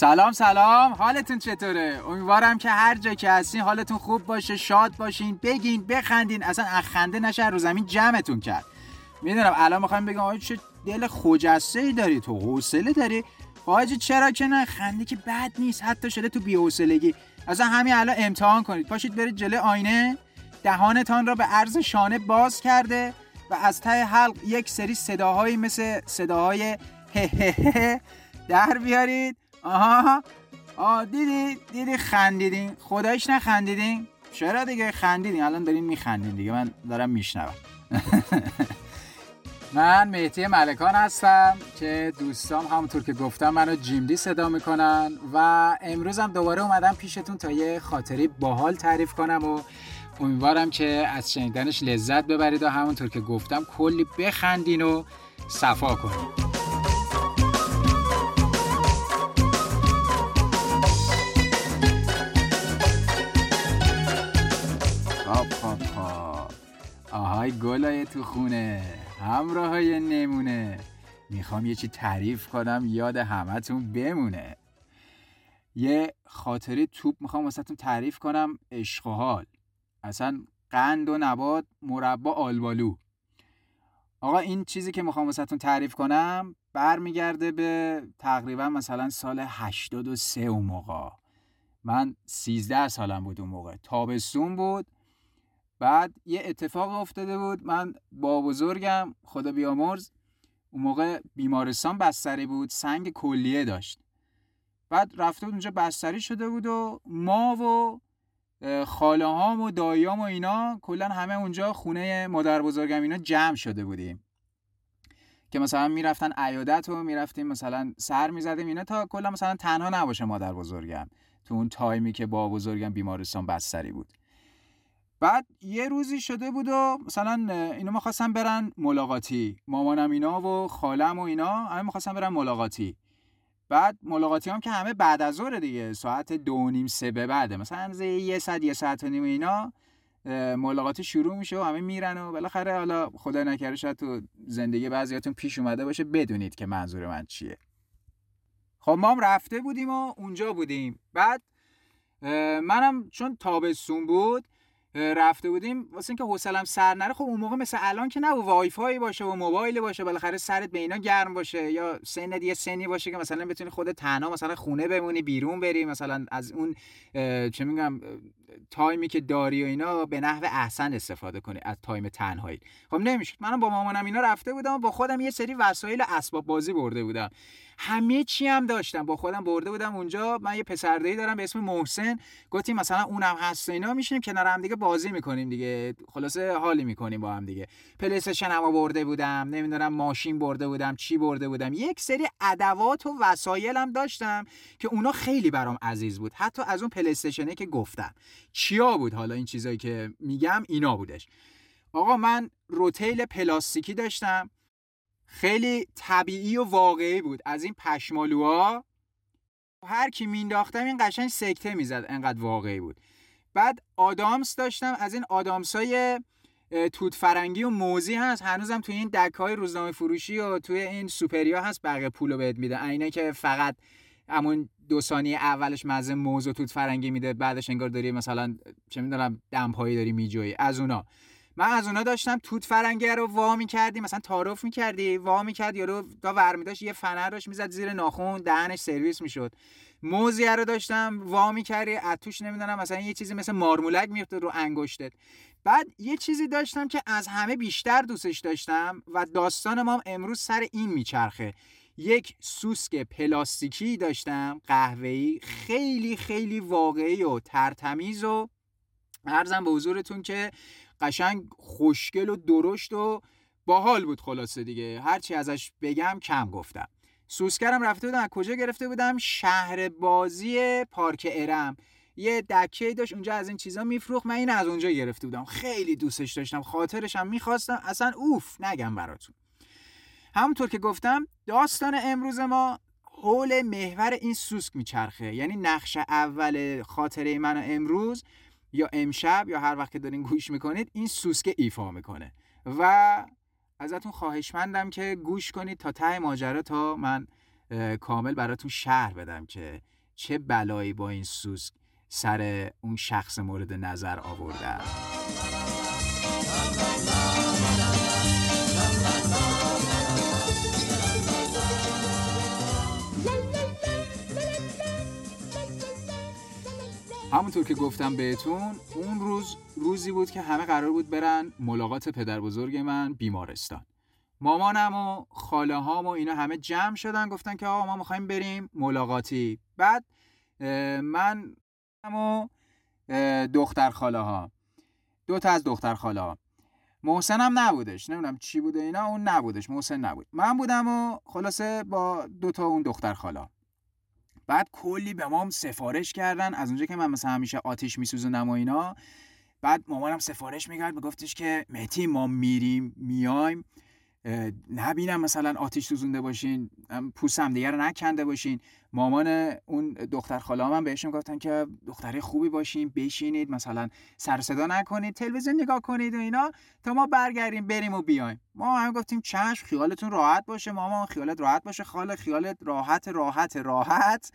سلام سلام. حالتون چطوره؟ امیدوارم که هر جا که هستین حالتون خوب باشه شاد باشین بگین بخندین. اصلا اخنده نشه رو زمین جمعتون کرد. می‌دونم الان می‌خوایم بگم آقا چه دل خجسته ای داری تو حوصله داری؟ حاجی چرا که نه؟ خنده که بد نیست حتی شده تو بی‌حوصلگی. اصلا همین الان امتحان کنید. پاشید برید جلوی آینه. دهانتان را به عرض شانه باز کرده و از ته حلق یک سری صداهایی مثل صداهای هه در بیارید. آها آه دیدی دیدی خندیدین. خدایش نخندیدین؟ چرا دیگه خندیدین؟ الان دارین میخندین دیگه. من دارم میشنوم. من مهتی ملکان هستم که دوستام همونطور که گفتم منو جیمدی صدا می‌کنن و امروز هم دوباره اومدم پیشتون تا یه خاطری باحال تعریف کنم و امیدوارم که از شنیدنش لذت ببرید و همونطور که گفتم کلی بخندین و صفا کنید آهای گلای تو خونه همراه های نمونه. می‌خوام یه چی تعریف کنم یاد همتون بمونه. یه خاطری توپ می‌خوام واسهتون تعریف کنم عشق و حال. اصلا قند و نبات مربا آلبالو. آقا این چیزی که می‌خوام واسهتون تعریف کنم برمیگرده به تقریبا مثلا سال 83 اون موقع. من 13 سالم بود اون موقع. تابستون بود. بعد یه اتفاق افتاده بود. من با بزرگم خدا بیامرز اون موقع بیمارستان بستری بود سنگ کلیه داشت. بعد رفته بود اونجا بستری شده بود و ما و خاله هام و داییام و اینا کلا همه اونجا خونه مادر بزرگم اینا جمع شده بودیم. که مثلا می‌رفتن عیادت و می‌رفتیم مثلا سر می‌زدیم اینا تا کلا مثلا تنها نباشه مادر بزرگم. تو اون تایمی که با بزرگم بیمارستان بستری بود. بعد یه روزی شده بود و مثلا اینا می‌خواستن برن ملاقاتی. مامانم اینا و خالم و اینا همه می‌خواستن برن ملاقاتی. بعد ملاقاتی هم که همه بعد از ظهر دیگه ساعت دو نیم سه به بعده. مثلا یه ساعت یه ساعت و نیم اینا ملاقاتی شروع میشه و همه میرن و بالاخره حالا خدا نکرده شاید تو زندگی بعضیاتون پیش اومده باشه بدونید که منظور من چیه. خب ما هم رفته بودیم و اونجا بودیم. بعد منم چون تابستون بود رفته بودیم واسه اینکه حوصلم سر نره خب اون موقع مثل الان که نه وای فای باشه و موبایل باشه بالاخره سرت به اینا گرم باشه یا سن دیگه سنی باشه که مثلا بتونی خود تنها مثلا خونه بمونی بیرون بری مثلا از اون چه میگم تایمی که داری و اینا به نحو احسن استفاده کنی از تایم تنهایی. خب نمیشه. منم با مامانم اینا رفته بودم با خودم یه سری وسایل اسباب بازی برده بودم. همه چی هم داشتم. با خودم برده بودم اونجا. من یه پسردایی دارم به اسم محسن. گفتیم مثلا اونم هست و اینا. میشینیم کنار هم دیگه بازی می‌کنیم دیگه. خلاصه حالی می‌کنیم با هم دیگه. پلی‌استیشن هم برده بودم. نمی‌دونم ماشین برده بودم. چی برده بودم. یک سری ادوات و وسایلم داشتم که اونا خیلی برام عزیز بود. حتی از اون پلیستشنه که گفتم. چیا بود حالا این چیزایی که میگم اینا بودش. آقا من روتیل پلاستیکی داشتم. خیلی طبیعی و واقعی بود. از این پشمالوها هر کی مینداختم این قشنگ سکته می‌زد. انقدر واقعی بود. بعد آدامس داشتم. از این آدامس های توت فرنگی و موزی هست. هنوزم توی این دک های روزنامه فروشی و توی این سوپریا هست. بقیه پولو بهت میده اینه که فقط همون دو ثانیه اولش مزه موز و توت فرنگی میده بعدش انگار داری مثلا چه می‌دونم دمپایی داری میجوی از اونا. من از اونا داشتم توت فرنگی رو وا می‌کردی مثلا تعارف می‌کردی وا می‌کرد یارو تا ور داشت یه فنر داشت می‌زد زیر ناخون دهنش سرویس می‌شد. موزی رو داشتم وا می‌کردی از توش نمی‌دونم مثلا یه چیزی مثل مارمولک میفته رو انگشتت. بعد یه چیزی داشتم که از همه بیشتر دوستش داشتم و داستان ما امروز سر این میچرخه. یک سوسک پلاستیکی داشتم قهوه‌ای خیلی خیلی واقعی و ترتمیز و ارزم به حضورتون که قشنگ خوشگل و درشت و باحال بود خلاصه دیگه. هرچی ازش بگم کم گفتم. سوسکرم رفته بودم. از کجا گرفته بودم؟ شهر بازی پارک ارم. یه دکه داشت اونجا از این چیزا میفروخت. من این از اونجا گرفته بودم. خیلی دوستش داشتم. خاطرشم می‌خواستم. اصلا اوف نگم براتون. همونطور که گفتم داستان امروز ما حول محور این سوسک میچرخه. یعنی نقش اول خاطره من امروز یا امشب یا هر وقت که دارین گوش می‌کنید این سوسکه ایفا می‌کنه. و ازتون خواهشمندم که گوش کنید تا ته ماجرا تا من کامل براتون شهر بدم که چه بلایی با این سوسک سر اون شخص مورد نظر آوردن همونطور که گفتم بهتون اون روز روزی بود که همه قرار بود برن ملاقات پدر بزرگ من بیمارستان. مامانم و خاله هام و اینا همه جمع شدن گفتن که آقا ما می‌خوایم بریم ملاقاتی. بعد من و دختر خاله ها دو تا از دختر خاله ها محسن هم نبودش. نمی‌دونم چی بوده اینا اون نبودش. محسن نبود. من بودم و خلاصه با دو تا اون دختر خاله بعد کلی به مام سفارش کردن. از اونجا که من مثلا همیشه آتیش میسوزونم و اینا بعد مامانم سفارش می‌کرد میگفتش که مهتی ما میریم میایم. نبینم مثلا آتیش سوزونده باشین پوستم دیگر رو نکنده باشین. مامان اون دختر خاله من بهشون گفتن که دختری خوبی باشین بشینید مثلا سر صدا نکنید تلویزیون نگاه کنید و اینا. تا ما برگردیم بریم و بیایم. ما هم گفتیم چشم خیالتون راحت باشه مامان خیالت راحت باشه خاله خیالت راحت راحت راحت.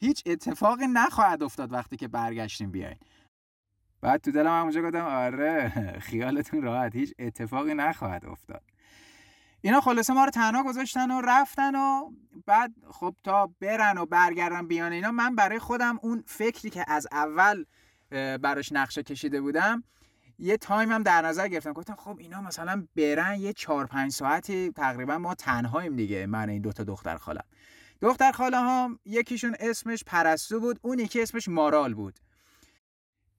هیچ اتفاقی نخواهد افتاد وقتی که برگشتیم بیاین. بعد تو دلم همونجا گفتم آره خیالتون راحت هیچ اتفاقی نخواهد افتاد. اینا خلاصه ما رو تنها گذاشتن و رفتن و بعد خب تا برن و برگردن بیان اینا من برای خودم اون فکری که از اول براش نقشه کشیده بودم یه تایم هم در نظر گرفتم. گفتم خب اینا مثلا برن یه چهار پنج ساعتی تقریبا ما تنهاییم دیگه من این دوتا دختر خالم. دختر خاله هم یکیشون اسمش پرستو بود اون یکی اسمش مارال بود.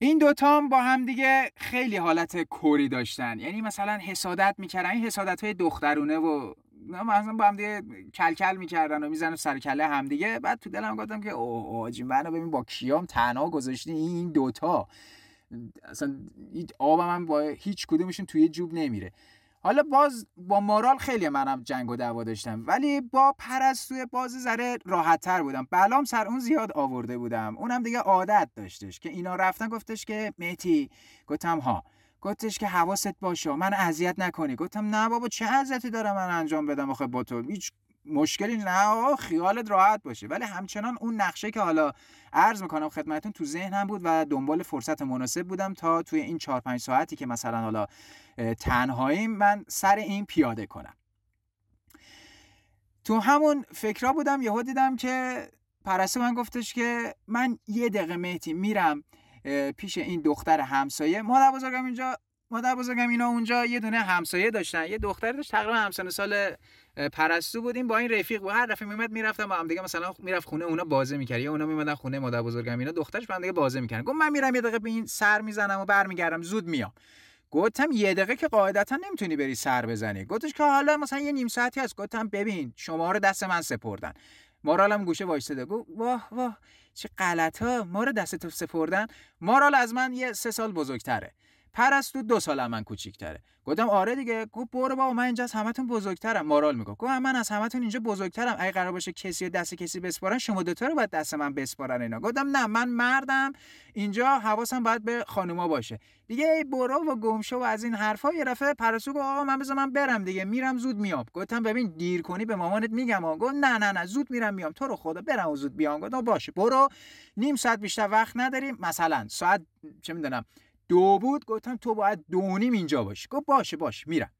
این دوتا هم با هم دیگه خیلی حالت کوری داشتن. یعنی مثلا حسادت می‌کردن. این حسادت های دخترونه و مثلا با هم دیگه کلکل می‌کردن و می‌زنن سر کله هم دیگه بعد تو دلم گفتم که اوه آجی منو ببین با کیام تنها گذاشتی؟ این دوتا اصلا آبم من با هیچ کدومشون توی جوب نمیره. حالا باز با مارال خیلی منم جنگ و دعوا داشتم ولی با پرستوی بازی ذره راحت تر بودم. بلام سر اون زیاد آورده بودم. اونم دیگه عادت داشتش که اینا رفتن گفتش که میتی گفتم ها. گفتش که حواست باشه. من اذیت نکنی. گفتم نه بابا چه اذیتی دارم من انجام بدم آخه با تو؟ هیچ مشکلی نه. خیالت راحت باشه. ولی همچنان اون نقشه که حالا عرض می‌کنم خدمتون تو ذهنم بود و دنبال فرصت مناسب بودم تا توی این 4 5 ساعتی که مثلا حالا تنهایی من سر این پیاده کنم. تو همون فکرها بودم یهو دیدم که پرسته من گفتش که من یه دقیقه مهتی میرم پیش این دختر همسایه. مادر بزرگم اینجا مادر بزرگم اینا اونجا یه دونه همسایه داشتن. یه دختر داشت تقریبا همسن سال پرستو بودیم با این رفیق بود. هر دفعه میومد می‌رفتم با هم دیگه مثلا می‌رفت خونه اونا بازه می‌کرد یا اونا میمدن خونه مادر بزرگم اینا دخترش با هم دیگه بازه می‌کردن. گفت من میرم یه دقیقه به این سر می‌زنم و برمیگردم زود میام. گفتم یه دقیقه که قاعدتا نمی‌تونی بری سر بزنی. گفتش که حالا مثلا یه نیم ساعتی هست. گفتم ببین شما رو دست من سپردن. مارالم گوشه وایساده گفت واه واه چه غلط ها ما رو دست تو سپردن. مارال از من یه سه سال بزرگتره. پرستو دو سال من کوچیک‌تره. گفتم آره دیگه گفت برو بابا من اینجا از همتون بزرگترم. مارال میگه گفت من از همتون اینجا بزرگترم. اگه قرار باشه کسی دست کسی بسپارن شما دوتا رو باید دست من بسپارن اینا. گفتم نه من مردم اینجا حواسم باید به خانوما باشه. دیگه ای برو و گمشو و از این حرفا یه رفه پرستو گفت آقا من بذار من برم دیگه میرم زود میام. گفتم ببین دیر کنی به مامانت میگم گفت نه نه نه زود میرم میام. تو رو خدا برم و زود بیام. گفتم باشه برو. نیم ساعت بیشتر وقت نداریم. مثلا ساعت چه می‌دونم دو بود گفتم تو باید دونیم اینجا باشی. گفت باشه باشه میرم.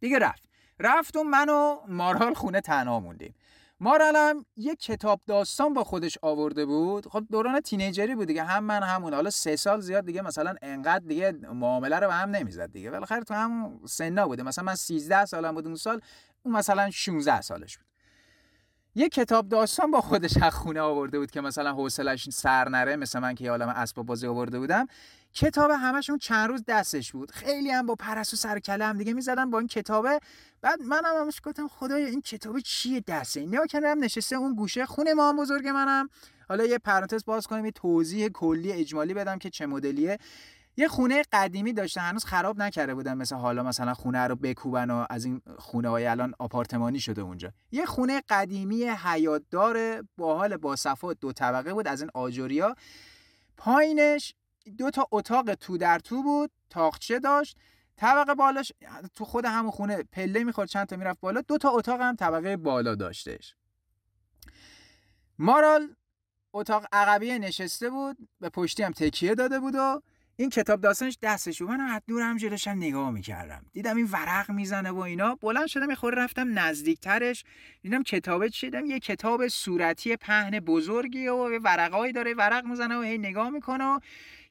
دیگه رفت. رفتم من و مارال خونه تنها موندیم. مارالم یه کتاب داستان با خودش آورده بود. خب دوران تینیجری بود دیگه هم من همون حالا سه سال زیاد دیگه مثلا انقدر دیگه معامله رو به هم نمی‌زد دیگه. بالاخره تو هم سنا بوده. مثلا من 13 سالم بود اون سال اون مثلا 16 سالش بود. یه کتاب داستان با خودش از خونه آورده بود که مثلا حوصلش سر نره مثل من که یه عالم اسباب بازی آورده بودم. کتاب همشون چند روز دستش بود. خیلی هم با پرستو سر کله هم دیگه می‌زدن با این کتابه. بعد منم همش گفتم خدای این کتاب چیه دسته؟ نیا کنم نشسته اون گوشه خونه ما بزرگ منم. حالا یه پرانتز باز کنیم یه توضیح کلی اجمالی بدم که چه مدلیه. یه خونه قدیمی داشته هنوز خراب نکرده بودن مثل حالا مثلا خونه رو بکوبن و از این خونه های الان آپارتمانی شده اونجا. یه خونه قدیمی حیاتدار با حال با صفات دو طبقه بود از این آجوریا پایینش دو تا اتاق تو در تو بود تاقچه داشت. طبقه بالاش تو خود همون خونه پله می‌خورد چند تا می‌رفت بالا. دو تا اتاق هم طبقه بالا داشتش. مارال اتاق عقبی نشسته بود به پشتی هم تکیه داده بود و این کتاب داستانش دستش من از دور هم جلوشم نگاه می‌کردم. دیدم این ورق می‌زنه و اینا. بلند شدم یه رفتم نزدیکترش. دیدم کتابه چیدم یه کتاب صورتی پهن بزرگی و ورقایی داره ورق می‌زنه و هی نگاه می‌کنه و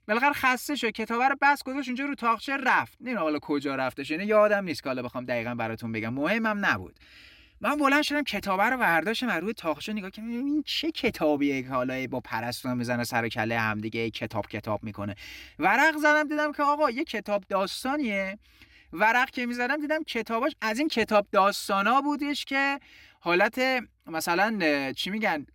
بالاخره خسته شد. کتابه رو بس گذاشت اونجا رو تاقچه رفت. نمی‌دونم حالا کجا رفتش. یعنی یادم نیست که حالا بخوام دقیقا براتون بگم. مهمم نبود. من بلند شدم کتابه رو برداشتم و روی تاخچه نگاه کردم. این چه کتابیه که حالا با پرستو می‌زنه سر کله همدیگه کتاب کتاب می‌کنه. ورق زدم دیدم که آقا یه کتاب داستانیه. ورق که می‌زدم دیدم کتاباش از این کتاب داستانا بودش که حالت مثلا چی میگن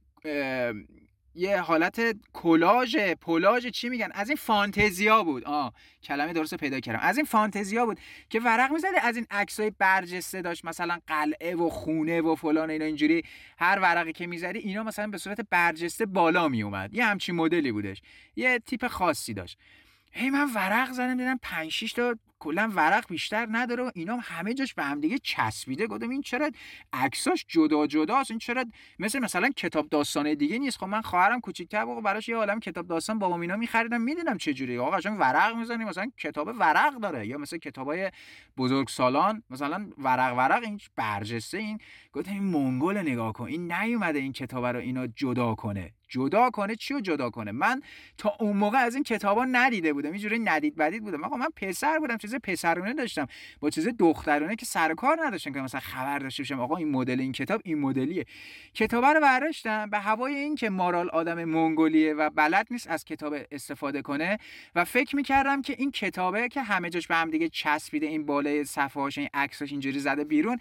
یه حالت کلاژ پولاژ چی میگن؟ از این فانتزیا بود. آ کلمه درست پیدا کردم. از این فانتزیا بود که ورق می‌زده از این عکسای برجسته داشت مثلا قلعه و خونه و فلان اینا اینجوری هر ورقی که می‌زدی اینا مثلا به صورت برجسته بالا میومد یه همچین مدلی بودش. یه تیپ خاصی داشت. هی من ورق زدم دیدم 5 6 تا کلا ورق بیشتر نداره و اینا همه جاش به هم دیگه چسبیده. گفتم این چرا عکساش جدا جداست این چرا مثل مثلا کتاب داستانه دیگه نیست؟ خب من خواهرم کوچیک‌تر بود براش یه عالم کتاب داستان بابام اینا می‌خریدم. می‌دیدم چه جوری آقا قشنگ ورق می‌زنی مثلا کتاب ورق داره. یا مثل کتابای بزرگ سالان مثلا ورق ورق این برجسته این. گفتم این منگول نگاه کن. این نیومده این کتاب رو اینا جدا کنه. جدا کنه؟ چی رو جدا کنه؟ من تا اون موقع از این کتابا ندیده بودم. اینجوری ندید بدید بودم. آقا من پسر بودم. چیز پسرونه داشتم. با چیز دخترونه که سر کار نداشتم که مثلا خبر داشته باشم آقا این مدل این کتاب این مدلیه. کتاب رو برداشتم به هوای این که مارال آدم منگولیه و بلد نیست از کتاب استفاده کنه و فکر می‌کردم که این کتابه که همه جاش به هم دیگه چسبیده این بالای صفحه‌هاش این عکساش اینجوری زده بیرون.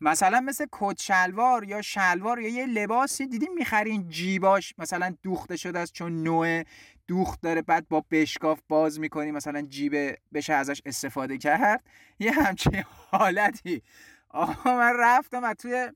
مثلا مثل کت شلوار یا شلوار یا یه لباسی دیدیم می‌خرین جیباش مثلا دوخته شده است چون نوع دوخت داره بعد با بشکاف باز می‌کنی مثلا جیب بشه ازش استفاده کرد. یه همچین حالتی. آقا من رفتم و توی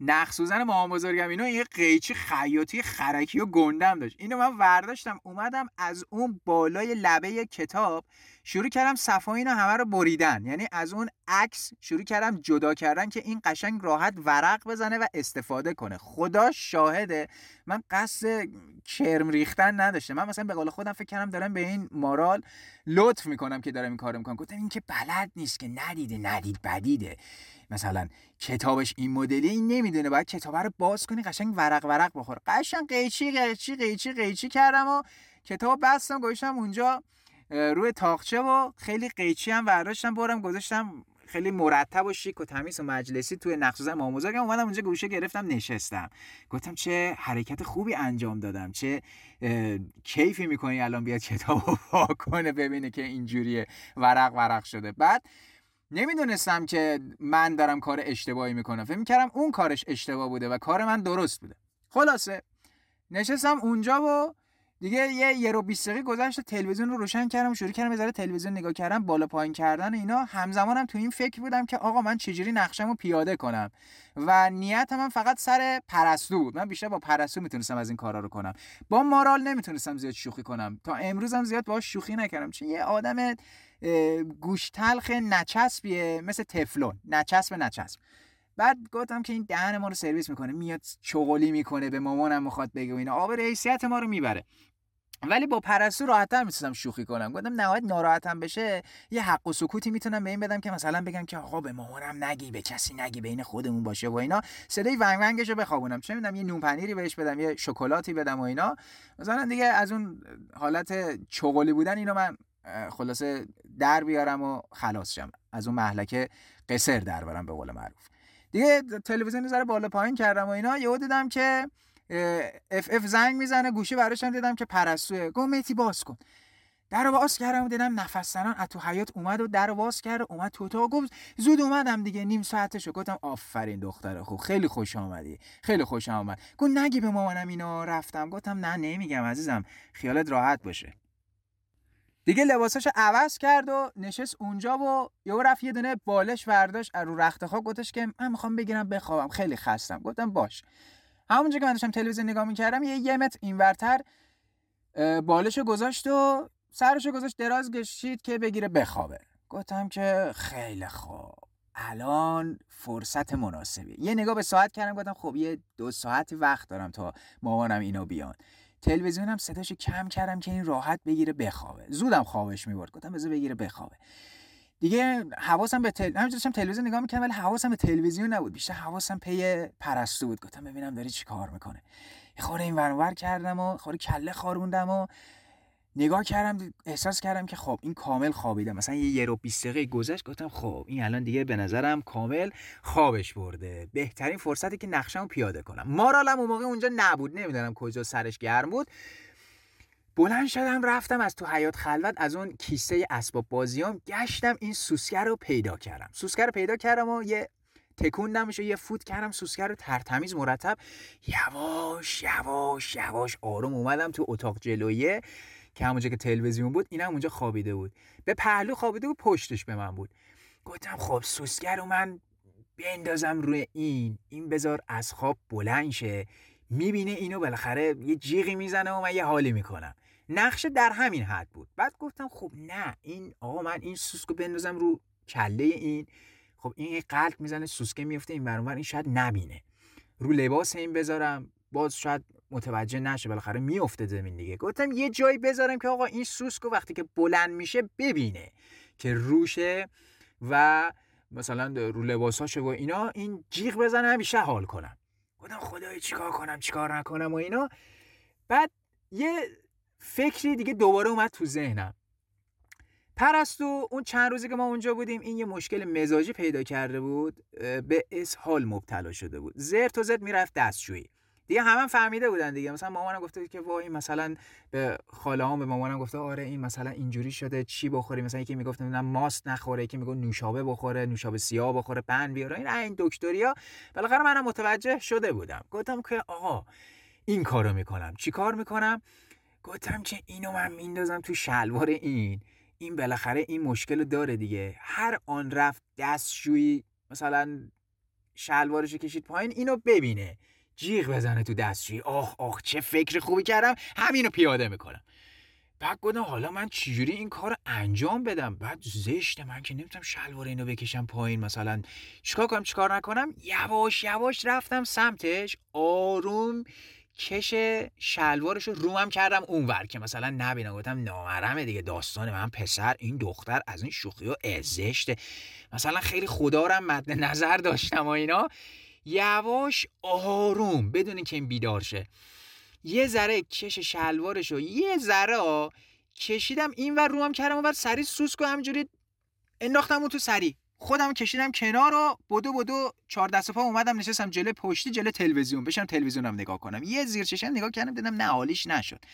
نخ سوزن مامان بزرگم. اینو یه قیچی خیاطی خرکی و گندم داشت. اینو من ورداشتم اومدم از اون بالای لبه کتاب شروع کردم صفحه اینو همه رو بریدن. یعنی از اون عکس شروع کردم جدا کردن که این قشنگ راحت ورق بزنه و استفاده کنه. خدا شاهده من قصد کرم ریختن نداشته من مثلا به قول خودم فکر کردم دارم به این مارال لطف می‌کنم که دارم این کارو می‌کنم گفتم این که بلد نیست که ندیده ندید بدیده. مثلا کتابش این مدلی این نمی‌دونه. باید کتاب رو باز کنی قشنگ ورق ورق بخور. قشنگ قیچی قیچی قیچی قیچی کردم و کتاب بستم گذاشتم اونجا. روی تاخچه و خیلی قیچی هم برداشتم برم گذاشتم خیلی مرتب و شیک و تمیز و مجلسی توی نقش زن که اومدم اونجا گوشه گرفتم نشستم. گفتم چه حرکت خوبی انجام دادم چه کیفی می‌کنی الان بیاد کتاب رو کنه ببینه که اینجوریه. ورق ورق شده. بعد نمی‌دونستم که من دارم کار اشتباهی می‌کنم. فکر می‌کردم اون کارش اشتباه بوده و کار من درست بوده. خلاصه نشستم اونجا و دیگه یه یه رو 20 دقیقه گذشت تلویزیون رو روشن کردم شروع کردم بذاره تلویزیون نگاه کردم بالا پایین کردن اینا. همزمانم تو این فکر بودم که آقا من چجوری نقشمو پیاده کنم؟ و نیت من فقط سر پرستو بود. من بیشتر با پرستو می‌تونستم از این کارا رو کنم. با مارال نمی‌تونستم زیاد شوخی کنم. تا امروزم زیاد باهاش شوخی نکردم. چون یه آدم گوش تلخ نچسبیه مثل تفلون. نچسب نچسب. بعد گفتم که این دهن ما رو سرویس می‌کنه. میاد چغلی می‌کنه به مامانم می‌خواد بگه اینا. آب حیثیت ما رو می‌بره. ولی با پرستو راحتتر می‌تونم شوخی کنم. گفتم نهایت ناراحتم بشه. یه حق و سکوتی می‌تونم به این بدم که مثلا بگم که آقا به مامانم نگی به کسی نگی بین خودمون باشه و اینا. صدای ونگ ونگش رو بخوابونم. چه می‌دونم یه نون پنیری بهش بدم یه شکلاتی بدم و اینا. مثلا دیگه از اون حالت چغلی بودن اینو من خلاصه در بیارم و خلاص شم. از اون محلکه قصر در برم به قول معروف. دیگه تلویزیون ذره بالا پایین کردم و اینا. یهو دیدم که اف اف زنگ می‌زنه گوشی براش دیدم که پرستوه. گفت مهدی باز کن. در باز کردم و دیدم نفس زنان تو حیات اومد و در باز کرد اومد تو اتاق. گفت زود اومدم دیگه نیم ساعتشو. گفتم آفرین دختر خوب خیلی خوش آمدی خیلی خوش آمد. گفت نگی به مامانم اینو رفتم. گفتم نه نمیگم عزیزم خیالت راحت باشه. دیگه لباساشو عوض کرد و نشست اونجا و یهو رفت یه دونه بالش برداشت رو رخت خواب گفتش که من می‌خوام بگیرم بخوابم خیلی خستم. گفتم باش. همونجا که من داشتم تلویزیون نگاه می‌کردم یه یه متر اینورتر بالشو گذاشت و سرشو گذاشت دراز گشید که بگیره بخوابه. گفتم که خیلی خوب. الان فرصت مناسبیه. یه نگاه به ساعت کردم گفتم خب یه دو ساعت وقت دارم تا مامانم اینو بیان. تلویزیونم صداشو کم کردم که این راحت بگیره بخوابه. زودم خوابش می‌برد. گفتم بذار بگیره بخوابه. دیگه حواسم به تل... همینجوری داشتم تلویزیون نگاه می‌کردم ولی حواسم به تلویزیون نبود. بیشتر حواسم پی پرستو بود. گفتم ببینم داری چی کار می‌کنه. خوره این ورور کردم و خوره کله خاروندم و نگاه کردم احساس کردم که خب این کامل خوابیده. مثلا یه یه رو 20 دقیقه گذشت گفتم خب این الان دیگه به نظرم کامل خوابش برده. بهترین فرصتی که نقشه‌مو پیاده کنم. مارالم اون موقع اونجا نبود. نمی‌دونم کجا سرش گرم بود. بلند شدم رفتم از تو حیات خلوت از اون کیسه اسباب بازیام گشتم این سوسکه رو پیدا کردم. سوسکه رو پیدا کردم و یه تکوندمش و یه فوت کردم سوسکه رو ترتمیز مرتب. یواش یواش یواش آروم اومدم تو اتاق جلویه که همونجا که تلویزیون بود اینم اونجا خوابیده بود. به پهلو خوابیده بود پشتش به من بود. گفتم خب سوسکه رو من بندازم روی این. این بذار از خواب بلند شه. می‌بینه اینو بالاخره یه جیغی می‌زنه و من یه حالی می‌کنم. نقشه در همین حد بود. بعد گفتم خب نه این آقا من این سوسکو بندازم رو کله این. خب این قلب می‌زنه سوسکه میفته این برون این شاید نبینه. رو لباس این بذارم باز شاید متوجه نشه بالاخره میفته زمین دیگه. گفتم یه جایی بذارم که آقا این سوسکو وقتی که بلند میشه ببینه که روشه و مثلا رو لباساشه و اینا این جیغ بزنه همیشه حال کنم. گفتم خدای چیکار کنم چیکار نکنم و اینا. بعد یه فکری دیگه دوباره اومد تو ذهنم. پرستو اون چند روزی که ما اونجا بودیم این یه مشکل مزاجی پیدا کرده بود به اسهال مبتلا شده بود. زرت و زرت می‌رفت دستشویی. دیگه همه فهمیده بودن دیگه. مثلا مامانم گفته که وای مثلا به خاله به مامانم گفته آره این مثلا اینجوری شده چی بخوری؟ مثلا یکی می‌گفت نمی‌دونم ماست نخوره یکی میگه نوشابه بخوره نوشابه سیاه بخوره پن بیاره. این این دکتریا. بالاخره منم متوجه شده بودم. گفتم که آقا این کارو می‌کنم. چی کار می‌کنم؟ گفتم که اینو من میندازم تو شلوار این. این بالاخره این مشکل داره دیگه. هر آن رفت دستشویی مثلا شلوارشو کشید پایین اینو ببینه. جیغ بزنه تو دستشویی. آخ آخ چه فکر خوبی کردم. همینو پیاده می‌کنم. بعد گفتم حالا من چجوری این کار انجام بدم؟ بعد زشته من که نمی‌تونم شلوار اینو بکشم پایین مثلا چیکار کنم چیکار نکنم؟ یواش یواش رفتم سمتش. آروم کش شلوارش رو رومم کردم اونور که مثلا نبینم. گفتم نامرمه دیگه داستان من پسر این دختر از این شوخی و ازشته مثلا خیلی خدا رو مد نظر داشتم و اینا. یواش آروم بدون که این بیدار شه. یه ذره کش شلوارش رو یه ذره کشیدم این ور روم کردم اونور سری سوسک و همجوری انداختم اون تو سری. خودم کشیدم کنار و بدو بدو چهار دست پا اومدم نشستم جلو پشتی جلو تلویزیون. بشم تلویزیونم نگاه کنم. یه زیر چشم نگاه کردم دیدم نه حالیش نشد.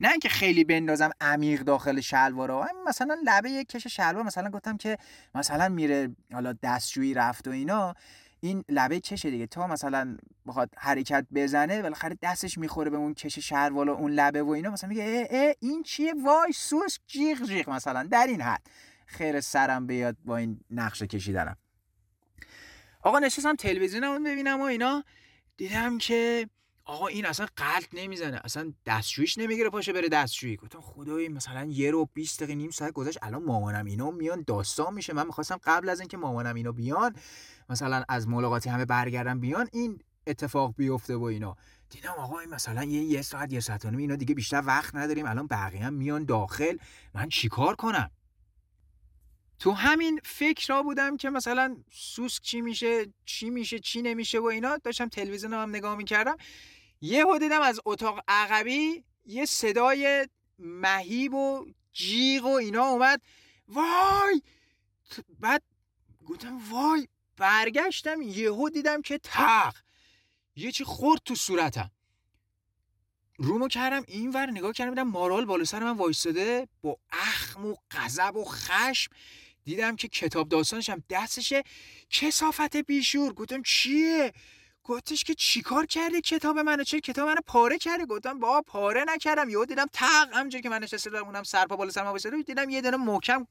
نه اینکه خیلی بندازم عمیق داخل شلوار ها مثلا لبه یک کش شلوار مثلا گفتم که مثلا میره حالا دستشویی رفت و اینا. این لبه کشه دیگه. تا مثلا بخواد حرکت بزنه بالاخره دستش می‌خوره به اون کش شلوار و اون لبه و اینا. مثلا میگه اه اه این چیه؟ وای سوس جیغ جیغ مثلا. در این حد. خیر سرم بیاد با این نقشه کشیدنم. آقا نشستم تلویزیونم ببینم و اینا. دیدم که آقا این اصلا قلط نمی‌زنه. اصلا دستشویش نمی‌گیره پاشه بره دستشویی. گفتم خدای مثلا یه رو 20 دقیقه نیم ساعت گذشت. الان مامانم اینا میان داستان میشه. من می‌خواستم قبل از اینکه مامانم اینا بیان مثلا از ملاقاتی همه برگردم بیان این اتفاق بیفته و اینا. دیدم آقا این مثلا یه یه ساعت یه ساعت اینا دیگه بیشتر وقت نداریم. الان بقیه هم میان داخل. من چیکار کنم؟ تو همین فکر را بودم که مثلا سوسک چی میشه چی میشه چی نمیشه و اینا داشتم تلویزیون هم نگاه می‌کردم. یه دیدم از اتاق عقبی یه صدای مهیب و جیغ و اینا اومد. وای! بعد گفتم وای! برگشتم یهو دیدم که تق! یه چی خورد تو صورتم. رومو کردم این ور نگاه کردم دیدم مارال بالا سر من وایستاده با اخم و غضب و خشم. دیدم که کتاب هم دستشه. کسافت بیشور. گفتم چیه؟ گفتش که چیکار کرده کتاب منو؟ چه کتاب منو پاره کرده؟ گفتم با پاره نکردم. یهو دیدم تق همونجوری که من نشسته بودم اونم سرپا بالا سر من دیدم یه دونه محکم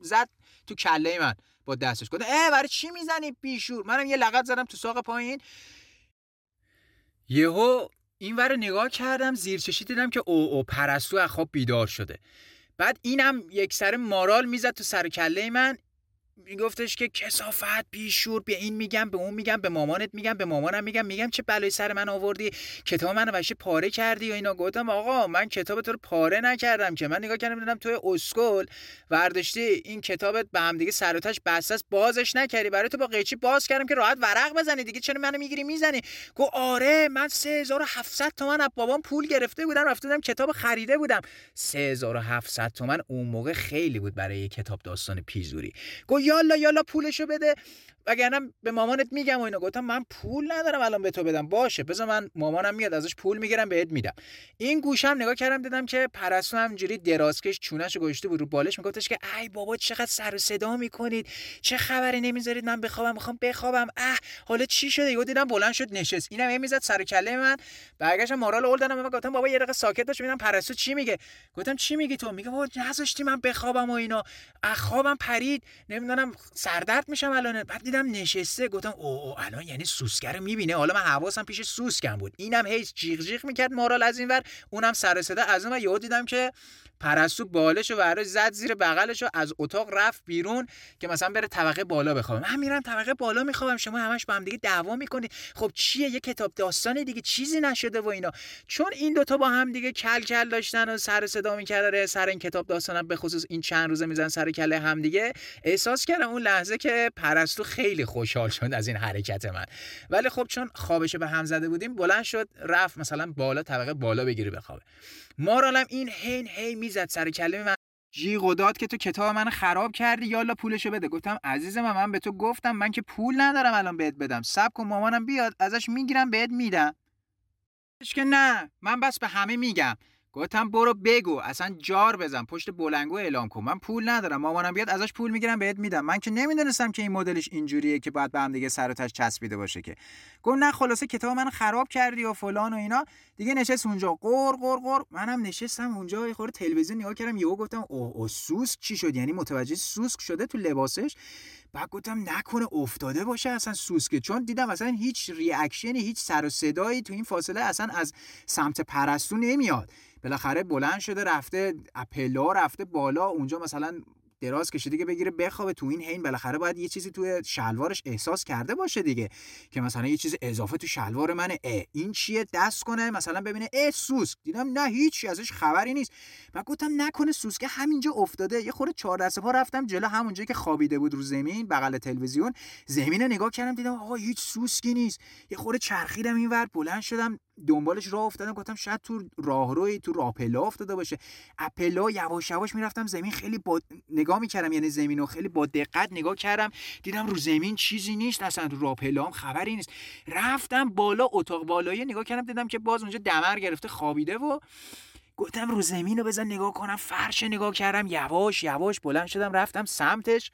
زد تو کله من با دستش. گفتم اه برای چی می‌زنی بیشور؟ منم یه لغت زدم تو ساق پایین. یهو این ور نگاه کردم زیر چشی دیدم که او او پرستو از بیدار شده. بعد اینم یک سر مارال می‌زد تو سر کله من. میگفتش که کسافت بیشور به این میگم به اون میگم به مامانت میگم به مامانم میگم میگم چه بلایی سر من آوردی کتاب منو وشه پاره کردی و اینا. گفتم آقا من کتاب تو رو پاره نکردم که. من نگاه کردم دیدم توی اسکل ورداشتی این کتابت به هم دیگه سر و بسته بازش نکردی. برای تو با قیچی باز کردم که راحت ورق بزنی دیگه. چرا منو می‌گیری می‌زنی؟ گو آره من 3700 تومن از بابام پول گرفته بودم. رفته بودم کتاب خریده بودم. 3700 تومن اون موقع خیلی بود برای کتاب داستان پیزوری. گو یالا یالا پولشو بده. وگرنه به مامانت میگم و اینا گفتم من پول ندارم الان به تو بدم. باشه بذار من مامانم میاد ازش پول می‌گیرم بهت میدم. این گوشم نگاه کردم دیدم که پرستو همجوری درازکش چونش گشته بود رو بالش. میگفتش که ای بابا چقدر سر و صدا می‌کنید. چه خبری نمی‌ذارید من بخوابم؟ می‌خوام بخوابم. اه حالا چی شده؟ یهو دیدم بلند شد نشست. اینم یه می‌زد سر کله من. برگشتم مارال اول دادم گفتم بابا یه دقیقه ساکت باش ببینم پرستو چی میگه. گفتم چی میگی تو؟ میگه بابا نذاشتی من بخوابم و اینا. خوابم پرید. نمی‌دونم سردرد میشم الان. بعد نشسته گفتم او او الان یعنی سوسکه رو می‌بینه. حالا من حواسم پیش سوسکم بود. اینم هیچ جیغ جیغ می‌کرد مارال از این ور. اونم سر صدا از اون یهو دیدم که پرستو بالش و زد زیر بغلش و از اتاق رفت بیرون که مثلا بره طبقه بالا بخوابه. من میرم طبقه بالا میخوابم شما همش با هم دیگه دعوا می‌کنید خب چیه؟ یه کتاب داستان دیگه چیزی نشده و اینا. چون این دوتا با هم دیگه کل کل داشتن و سر صدا می‌کردن سر این کتاب داستانم به خصوص این چند روزه میزن سر کله هم دیگه. احساس کردم اون لحظه که پرستو خیلی خوشحال شد از این حرکت من. ولی خب چون خوابش به هم زده بودیم بلند شد رفت مثلا بالا طبقه بالا بگیری بخوابه. مارالم این هین هی می‌زد سر کله من. جیغ و داد که تو کتاب من خراب کردی. یالا پولشو بده. گفتم عزیز من من به تو گفتم من که پول ندارم الان بهت بدم. سب کن مامانم بیاد ازش می‌گیرم بهت میدم. که نه. من بس به همه میگم. گفتم برو بگو اصلا جار بزن پشت بلنگو اعلام کن. من پول ندارم مامانم بیاد ازش پول می‌گیرم بهت میدم. من که نمی‌دونستم که این مدلش اینجوریه که باید به هم دیگه سر و تش چسبیده باشه که. گفت نه خلاصه کتاب من خراب کردی و فلان و اینا. دیگه نشست اونجا. قر قر قر. منم نشستم اونجا یه خورده تلویزیون نگاه کردم یهو گفتم اوه او سوسک چی شد؟ یعنی متوجه سوسک شده تو لباسش. بعد گفتم نکنه افتاده باشه اصلا سوسکه چون دیدم اصلا هیچ ریاکشنی هیچ سر و صدایی تو این فاصله اصلا از سمت پرستو نمیاد. بالاخره بلند شده رفته اپلا رفته بالا اونجا مثلا دراز کشیده که بگیره بخوابه تو این حین بالاخره باید یه چیزی توی شلوارش احساس کرده باشه دیگه که مثلا یه چیز اضافه تو شلوار منه. اه این چیه؟ دست کنه مثلا ببینه اه سوسک. دیدم نه هیچی ازش خبری نیست. و گفتم نکنه سوسک همینجا افتاده. یه خورده چهار دست پا رفتم جلو همونجا که خوابیده بود رو زمین بغل تلویزیون. زمین رو نگاه کردم دیدم آقا هیچ سوسکی نیست. یه خورده چرخیدم اینور بلند شدم. دنبالش راه افتادم گفتم شاید تو راهروی تو راهپلا افتاده باشه. اپلا یواش یواش می‌رفتم زمین خیلی با نگاه می‌کردم یعنی زمین خیلی با دقت نگاه کردم. دیدم رو زمین چیزی نیست اصلا رو راهپلا هم خبری نیست. رفتم بالا اتاق بالایی نگاه کردم دیدم که باز اونجا دمر گرفته خوابیده و گفتم رو زمین رو بزن نگاه کنم. فرش نگاه کردم یواش یواش بلند شدم رفتم سمتش.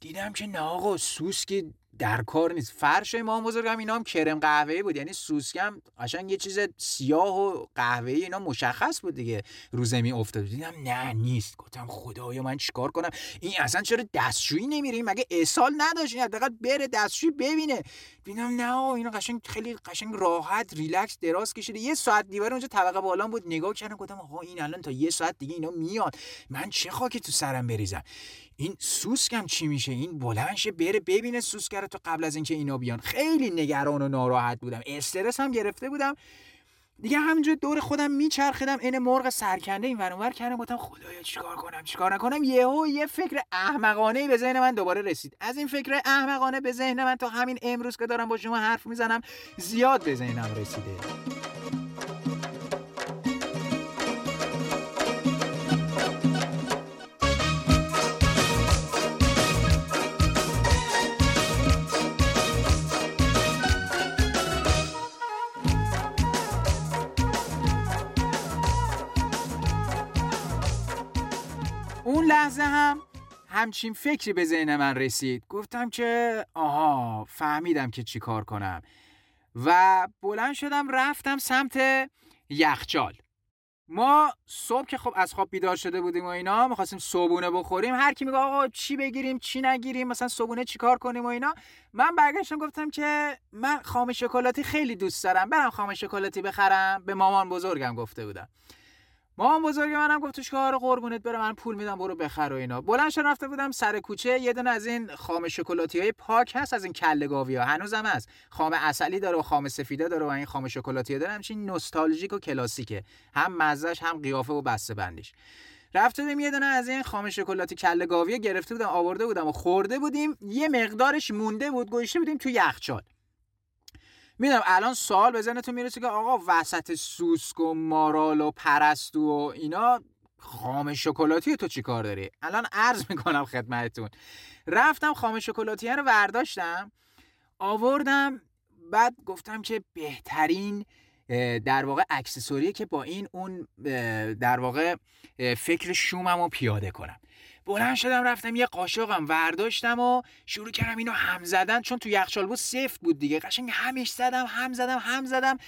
دیدم که نه آقا سوسکی در کار نیست. فرش امام بزرگم اینا هم کرم قهوه‌ای بود. یعنی سوسکم قشنگ یه چیز سیاه و قهوه‌ای اینا مشخص بود دیگه رو زمین افتاد دیدم نه نیست. گفتم خدایا من چیکار کنم؟ این اصلا چرا دستشویی نمیریم مگه اصال نداشت این؟ حداقل بره دستشویی ببینه. دیدم نه اینا قشنگ خیلی قشنگ راحت ریلکس دراز کشیده. یه ساعت دیوار اونجا طبقه بالا بود. نگاه کردم گفتم آقا این الان تا یه ساعت دیگه اینا میاد من چه خاکی تو سرم بریزم؟ این سوسکم چی میشه؟ این بلنشه بره ببینه سوسک تو قبل از اینکه اینا بیان. خیلی نگران و ناراحت بودم. استرس هم گرفته بودم. دیگه همینجور دور خودم میچرخیدم این مرغ سرکنده این ور کردم. گفتم خدایا چیکار کنم؟ چیکار نکنم؟ یهو یه فکر احمقانه به ذهن من دوباره رسید. از این فکر احمقانه به ذهن من تا همین امروز که دارم با شما حرف می‌زنم زیاد به ذهنم رسیده. لحظه هم همچین فکری به ذهن من رسید. گفتم که آها فهمیدم که چی کار کنم. و بلند شدم رفتم سمت یخچال. ما صبح که خب از خواب بیدار شده بودیم و اینا می‌خواستیم صبونه بخوریم هر کی میگه آقا چی بگیریم چی نگیریم مثلا صبونه چی کار کنیم و اینا من برگشتم گفتم که من خام شکلاتی خیلی دوست دارم برم خام شکلاتی بخرم به مامان بزرگم گفته بودم. مام بزرگ منم گفتش که آره قربونت برم من پول میدم برو بخر و اینا. بلند شدم رفته بودم سر کوچه. یه دونه از این خام شکلاتی های پاک هست از این کله گاوی ها هنوزم هست. خام اصلی داره و خام سفیده داره و این خام شکلاتی داره. همچین نوستالژیک و کلاسیکه. هم مزهش هم قیافه و بسته بندیش رفته بودیم یه دونه از این خام شکلاتی کله گاوی گرفته بودم آورده بودم و خورده بودیم. یه مقدارش مونده بود گوشته بودیم تو یخچال. می‌دونم الان سوال به تو می‌رسه که آقا وسط سوسک و مارال و پرستو و اینا خام شکلاتی تو چی کار داری؟ الان عرض می‌کنم خدمتتون. رفتم خام شکلاتی رو برداشتم آوردم بعد گفتم که بهترین در واقع اکسسوریه که با این اون در واقع فکر شومم رو پیاده کنم. بلند شدم رفتم یه قاشقم ورداشتم و شروع کردم اینو هم زدن. چون تو یخچال بود سفت بود دیگه. قشنگ همش زدم هم زدم هم زدم.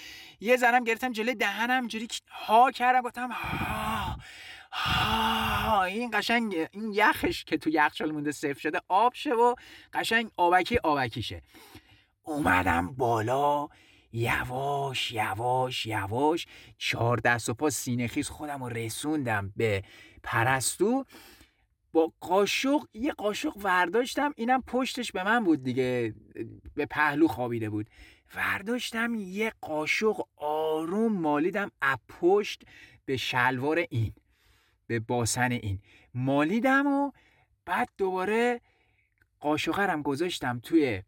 یه ذرم گرفتم جلوی دهنم جوری ها کردم. گفتم ها ها این قشنگ این یخش که تو یخچال مونده سفت شده آب شه و قشنگ آبکی آبکیشه اومدم بالا. یواش یواش یواش چهار دست و پا سینه خیز خودم رو رسوندم به پرستو. با قاشق یه قاشق ورداشتم اینم پشتش به من بود دیگه به پهلو خوابیده بود. ورداشتم یه قاشق آروم مالیدم از پشت به شلوار این به باسن این. مالیدم و بعد دوباره قاشقرم گذاشتم توی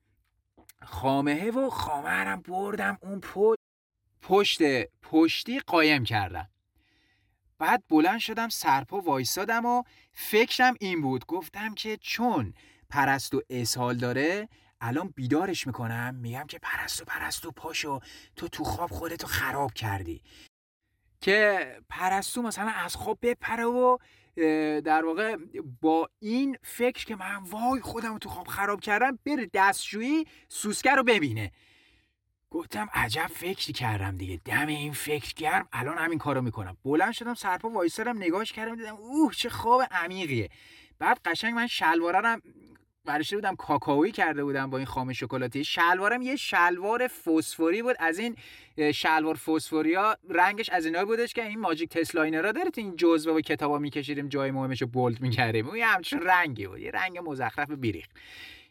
خامهه و خامهرم بردم اون پشت پشت پشتی قایم کردم. بعد بلند شدم سرپا وایسادم و فکرم این بود. گفتم که چون پرستو اسهال داره الان بیدارش می‌کنم میگم که پرستو پرستو پاشو تو تو خواب خودتو خراب کردی. که پرستو مثلا از خواب بپره و در واقع با این فکر که من وای خودم تو خواب خراب کردم بره دستشویی سوسکه رو ببینه. گفتم عجب فکری کردم دیگه. دم این فکر گرم. الان همین کارو می‌کنم. بلند شدم سرپا وایسرم نگاهش کردم دیدم اوه چه خواب عمیقیه. بعد قشنگ من شلوارم برشته بودم؟ کاکائویی کرده بودم با این خام شکلاتی. شلوارم یه شلوار فسفوری بود. از این شلوار فسفوریا رنگش از اینایی بودش که این ماجیک تسلاینرا دارید این جزوه و کتابا میکشیدیم جای مهمش رو بولد می‌کردیم. اون یه همچین رنگی بود. یه رنگ مزخرف بیریخت.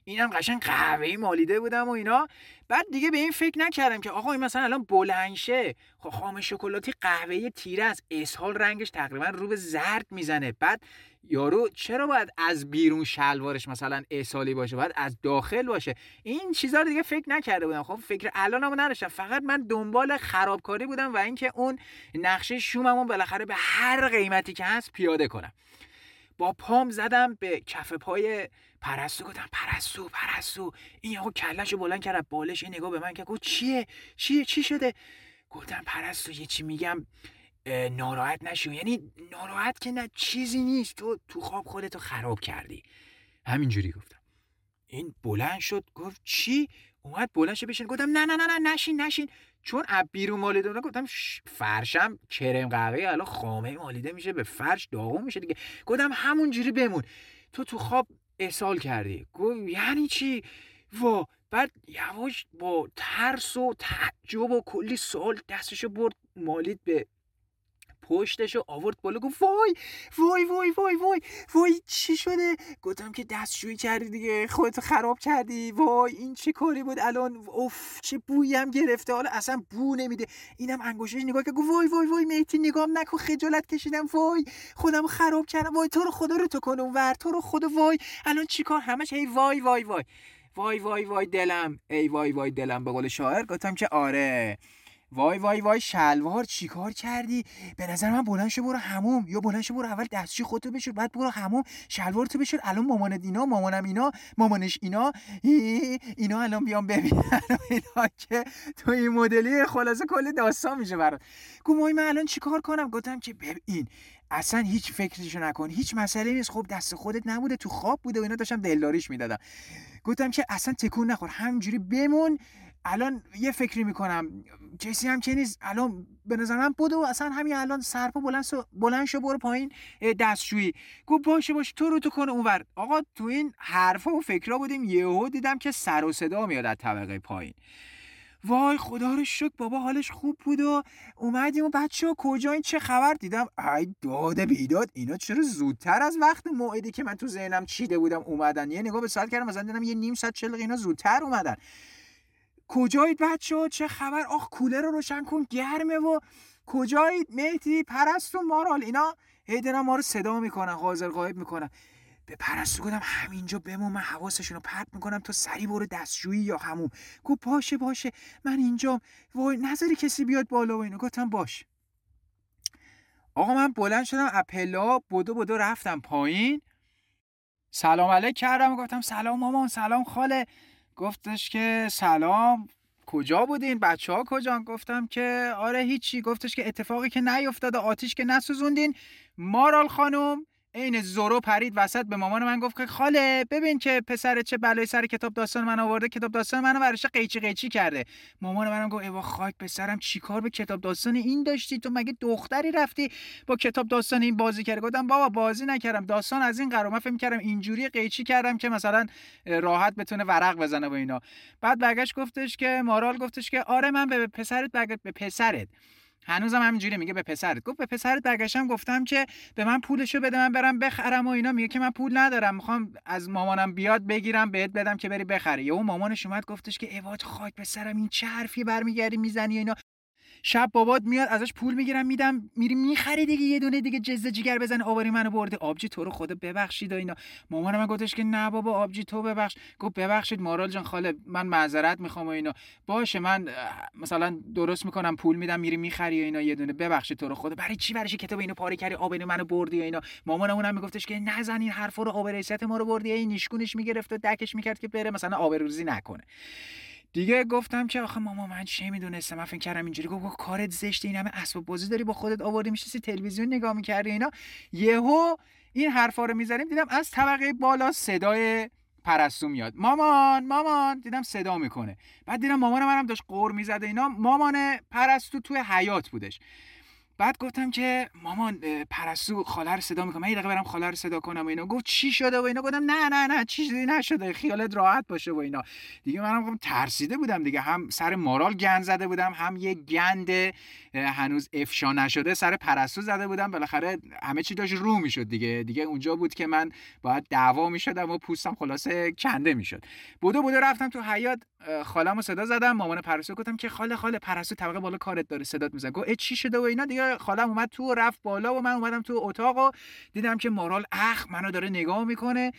اینم قشنگ قهوه‌ای مالیده بودم و اینا. بعد دیگه به این فکر نکردم که آقا این مثلا الان بلنشه خب خام شکلاتی قهوه‌ای تیره از اسهال رنگش تقریبا رو به زرد می‌زنه. بعد یارو چرا باید از بیرون شلوارش مثلا اسهالی باشه؟ باید از داخل باشه. این چیزا رو دیگه فکر نکرده بودم. خب فکر الانمو نداشتم. فقط من دنبال خرابکاری بودم و اینکه اون نقشه شوممون بالاخره به هر قیمتی که هست پیاده کنم. با پام زدم به کف پای پرستو گفتم پرستو پرستو. این یهو کلشو بلند کرد بالش این نگاه به من که گفت چیه؟ چیه؟ چی شده؟ گفتم پرستو یه چی میگم ناراحت نشو. یعنی ناراحت که نه چیزی نیست. تو تو خواب خودتو خراب کردی. همینجوری گفتم. این بلند شد گفت چی؟ اومد بلند شد بشین. گفتم نه نه نه نه نشین نشین. چون اب بیرون مالیده گفتم فرشم کرم قهوه الان خامه مالیده میشه به فرش داغون میشه دیگه. گفتم همونجوری بمون. تو تو خواب احسال کردی. گفت یعنی چی؟ وا بعد یواش با ترس و تعجب و کلی سال دستشو برد مالید به پشتشو آورد بالا گفت وای وای وای وای وای وای چی شده گفتم که دستشویی کردی دیگه خودتو خراب کردی وای این چه کاری بود الان اوف چه بویی هم گرفته حالا اصلا بو نمیده اینم انگشتش نگاه که گفت وای وای وای میتی نگام نکن خجالت کشیدم وای خودم خراب کردم وای تو رو خدا رو تو کنم ور تو رو خدا وای الان چیکار همش هی وای وای وای وای وای وای دلم ای وای وای دلم به قول شاعر گفتم که آره وای وای وای شلوار چیکار کردی؟ به نظر من بلند شو برو هموم یا بلند شو برو اول دستشی خودتو بشور بعد برو هموم شلوار تو بشور. الان مامانت اینا مامانم اینا مامانش اینا. اینا الان بیام ببینن اینا که تو این مدلی خلاصه کلی داستان میشه برات. گفت من الان چیکار کنم؟ گفتم که ببین اصلا هیچ فکرشو نکن. هیچ مسئله نیست. خب دست خودت نبوده تو خواب بوده و اینا داشتم دلداریش می‌دادم. گفتم که اصلا تکون نخور. همینجوری بمون. الان یه فکری می‌کنم کسی هم که نیست الان به نظر من بودو اصلا همین الان سرپا بلند بلند شو برو پایین دستشویی. گفت باشه باشه تو رو تو کنه اونور آقا تو این حرفا و فکرا بودیم یهو دیدم که سر و صدا میاد از طبقه پایین. وای خدا رو شکر بابا حالش خوب بود و اومدیم و بچه ها کجا این چه خبر؟ دیدم ای داد بیداد اینا چرا زودتر از وقت موعدی که من تو ذهنم چیده بودم اومدن؟ یه نگاه به ساعت کردم مثلا دیدم یه نیم ساعت چه اینا زودتر اومدن. کجایید بچه چه خبر؟ آخ کولر رو روشن کن گرمه و کجایید؟ مهدی پرست و مارال اینا؟ هی ما رو صدا می‌کنن حاضر غایب می‌کنن. به پرستو گفتم همینجا بمون من حواسشون رو پرت می‌کنم تو سری برو دستشویی یا همون. گفت باشه باشه. من اینجا وای نظری کسی بیاد بالا و اینو. گفتم باش. آقا من بلند شدم اپلا بودو بودو رفتم پایین. سلام علیک کردم و گفتم سلام مامان سلام خاله. گفتش که سلام کجا بودین؟ بچه ها کجا؟ گفتم که آره هیچی. گفتش که اتفاقی که نیفتاده آتیش که نسوزوندین. مارال خانم عین زورو پرید وسط به مامان من گفت که خاله ببین که پسر چه بلای سر کتاب داستان من آورده. کتاب داستان منو برش قیچی قیچی کرده. مامان منم گفت ایوا خاک پسرم چیکار به کتاب داستان این داشتی؟ تو مگه دختری رفتی با کتاب داستان این بازی کرده؟ گفتم بابا بازی نکردم. داستان از این قرار من فکر کردم اینجوری قیچی کردم که مثلا راحت بتونه ورق بزنه و اینا. بعد برگشت گفتش که مارال گفتش که آره من به پسرت به پسرت. هنوزم همینجوری میگه به پسرت. گفت به پسرت برگشتم گفتم که به من پولشو بده من برم بخرم و اینا. میگه که من پول ندارم می‌خوام از مامانم بیاد بگیرم بهت بدم که بری بخری. یهو مامانش اومد گفتش که ایوات خاک به سرم این چه حرفی برمیگردی می‌زنی اینا. شب بابات میاد ازش پول می‌گیرم میدم میری می‌خری دیگه یه دونه دیگه جزه جگر بزن آواری منو برده. آبجی تو رو خدا ببخشید و اینا. مامانم گفتش که نه بابا آبجی تو ببخش. گفت ببخشید مارال جان خاله من معذرت می‌خوام و اینا. باشه من مثلا درست می‌کنم پول میدم میری می‌خری و اینا. یه دونه ببخشید تو رو خدا. برای چی برای کتاب اینو پاره کردی؟ آبرو منو بردی و اینا. مامانم اونم میگفتش که نزن این حرفا رو آبروریت ما رو بردی. این نیشگونش می‌گرفت و دکش می‌کرد که بره مثلا آبروریزی نکنه. دیگه گفتم که آخه ماما من چه می‌دونستم؟ من فکر کردم اینجوری. گفت کارت زشته این همه اسباب بازی داری با خودت آوردی میشستی تلویزیون نگاه می‌کردی اینا. یهو این حرفا رو می‌زنیم دیدم از طبقه بالا صدای پرستو میاد. مامان مامان دیدم صدا می‌کنه. بعد دیدم مامان منم داشت قور می‌زده اینا. مامان پرستو توی حیات بودش. بعد گفتم که مامان پرستو خاله رو صدا می‌کنم یه دقیقه برم خاله رو صدا کنم و اینا. گفت چی شده و اینا؟ گفتم نه نه نه چیزی نشده خیالت راحت باشه و اینا. دیگه منم ترسیده بودم دیگه. هم سر مارال گند زده بودم هم یه گند هنوز افشا نشده سر پرستو زده بودم. بالاخره همه چی داشت رو می‌شد دیگه. دیگه اونجا بود که من باید دعوا می‌شدم و پوستم خلاصه کنده می‌شد. بودو بودو رفتم تو حیات خالمو صدا زدم. مامان پرستو گفتم که خاله خاله پرستو طبقه بالا کارت داره صدات می‌زنه. گفت چی شده و اینا؟ دیگه خالم اومد تو و رفت بالا و من اومدم تو اتاق و دیدم که مارال اخ منو داره نگاه می‌کنه.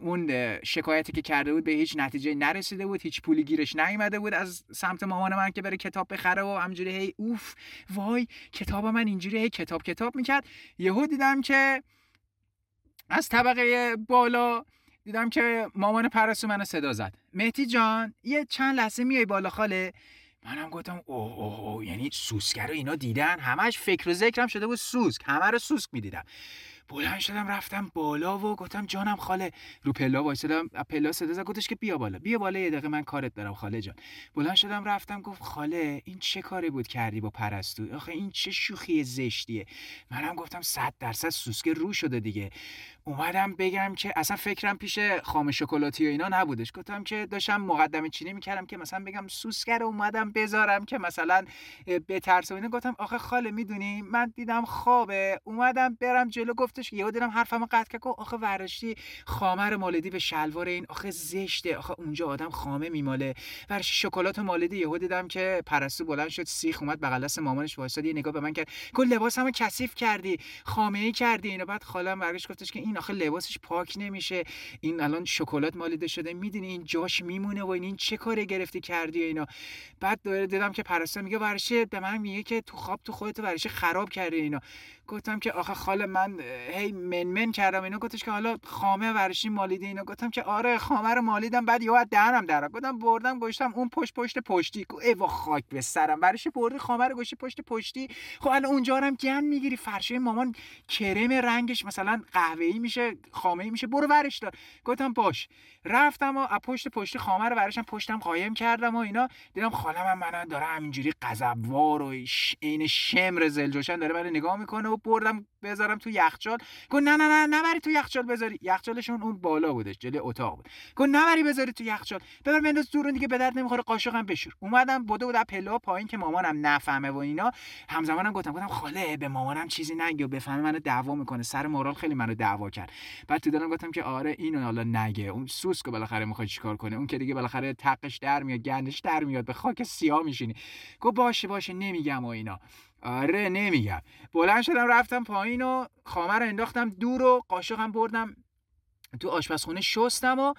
اون شکایتی که کرده بود به هیچ نتیجه نرسیده بود هیچ پولی گیرش نیومده بود از سمت مامان من که بره کتاب بخره و همجوری هی اوف وای کتاب من اینجوری هی کتاب کتاب می‌کرد. یهو دیدم که از طبقه بالا دیدم که مامان پرستو منو صدا زد. مهتی جان یه چند لحظه میای بالا خاله؟ منم گفتم اوه اوه او یعنی سوسکر اینا دیدن؟ همش فکر و ذکرم شده بود سوسک همه رو سوسک می‌دیدم. بلند شدم رفتم بالا و گفتم جانم خاله. رو پلا وایسادم پلا صدا زد گفتش که بیا بالا بیا بالا یه دقیقه من کارت دارم خاله جان. بلند شدم رفتم گفت خاله این چه کاری بود کردی با پرستو؟ آخه این چه شوخی زشتیه. منم گفتم صد درصد سوسکه رو شده دیگه. اومدم بگم که اصلا فکرم پیش خام شکلاتی و اینا نبودش. گفتم که داشتم مقدمه چینی می‌کردم که مثلا بگم سوسکر اومدم بذارم که مثلا بترس و اینا گفتم آخه خاله می‌دونی؟ من دیدم خوابه. اومدم برم جلو گفتش یهو دیدم حرفمو قطع کرد. آخه ورشتی خامر مالدی به شلوار این آخه زشته. آخه اونجا آدم خامه میماله. ورشی شکلات مالدی یهو دیدم که پرستو بلند شد سیخ اومد بغل دست مامانش وایساد یه نگاه به من کرد. گفت لباسمو کثیف کردی خامه ای کردی. اینو بعد خالم برگشت گفتش که این آخه لباسش پاک نمیشه. این الان شکلات مالیده شده. می‌دونی این جاش میمونه و این چه کاری گرفتی کردی اینا. بعد دیدم که پرستار میگه ورشه به من میگه که تو خواب تو خودت ورشه خراب کردی اینا. گفتم که آخه خاله من هی منمن کردم اینا. گفتش که حالا خامه ورشی مالیده اینا. گفتم که آره خامه رو مالیدم. بعد یهو دهنم در گفتم بردم گشتم اون پشت پشت پشتی. ای وا خاک به سرم. ورشی بردی خامه رو گشتی پشت پشتی. خب الان اونجا هم گن می‌گیری. فرشه مامان کرم رنگش مثلا قهوه‌ای میشه خامه میشه. برو ورش دار. گفتم باش. رفتم و پشت پشتی خامه رو ورشم پشتم قایم کردم و اینا. دیدم خالم من داره همینجوری غضبوار و عین شمر زلجوشن داره من نگاه می‌کنه و بردم بذارم تو یخچال. گفت نه نه نه نبری تو یخچال بذاری. یخچالشون اون بالا بودش جلوی اتاق بود. گفت نبری بذاری تو یخچال. ببر بنداز دور دیگه به درد نمی‌خوره قاشقم بشور. اومدم بوده بود پله پایین که مامانم نفهمه و اینا. همزمانم گفتم گفتم خاله به مامانم چیزی نگه و بفهمه منو دعوا می‌کنه. سر مورال خیلی منو دعوا کرد. بعد تو دلم گفتم که آره اینو حالا نگه. اون سوسک بالاخره می‌خواد چیکار کنه اون که دیگه بالاخره تقش در میاد گندش در میاد به خاک سیاه میشینی. گفت باشه باشه نمیگم و اینا. آره نمیگم. بلند شدم رفتم پایین و خامه رو انداختم دور و قاشقم بردم تو آشپزخونه شستم و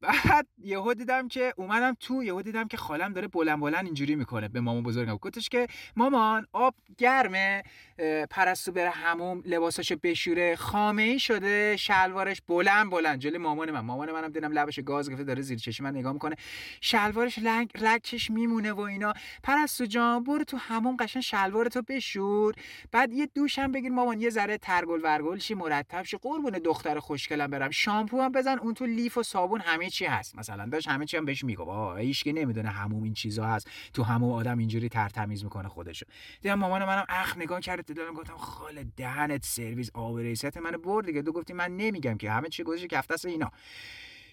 بعد یهو دیدم که اومدم تو یهو دیدم که خالم داره بلند بلند اینجوری می‌کنه به مامان بزرگم. گفتش که مامان آب گرمه پرستو بره هموم لباساشو بشوره. خامه ای شده شلوارش بلند بلند. جلوی مامان من. مامان منم دیدم لبش گاز گرفته داره زیر چشم من نگاه می‌کنه. شلوارش لنگ لکش میمونه و اینا. پرستو جان برو تو هموم قشن شلوارتو بشور. بعد یه دوشم بگیر مامان یه ذره ترگل ورگل شی مرتب شی. قربون دختر خوشگلم برم. شامپو هم بزن اون تو لیف و صابون همه چی هست؟ مثلا داشت همه چی هم بهش میگه آ هیچ که نمی‌دونه هموم این چیزا هست. تو هموم آدم اینجوری ترتمیز می‌کنه خودشو. دیدم مامان منم اخ نگاه کرد دادم گفتم خاله دهنت سرویس آبریست منو برد دیگه. دو گفتی من نمیگم که همه چی گذاشت کفتس اینا.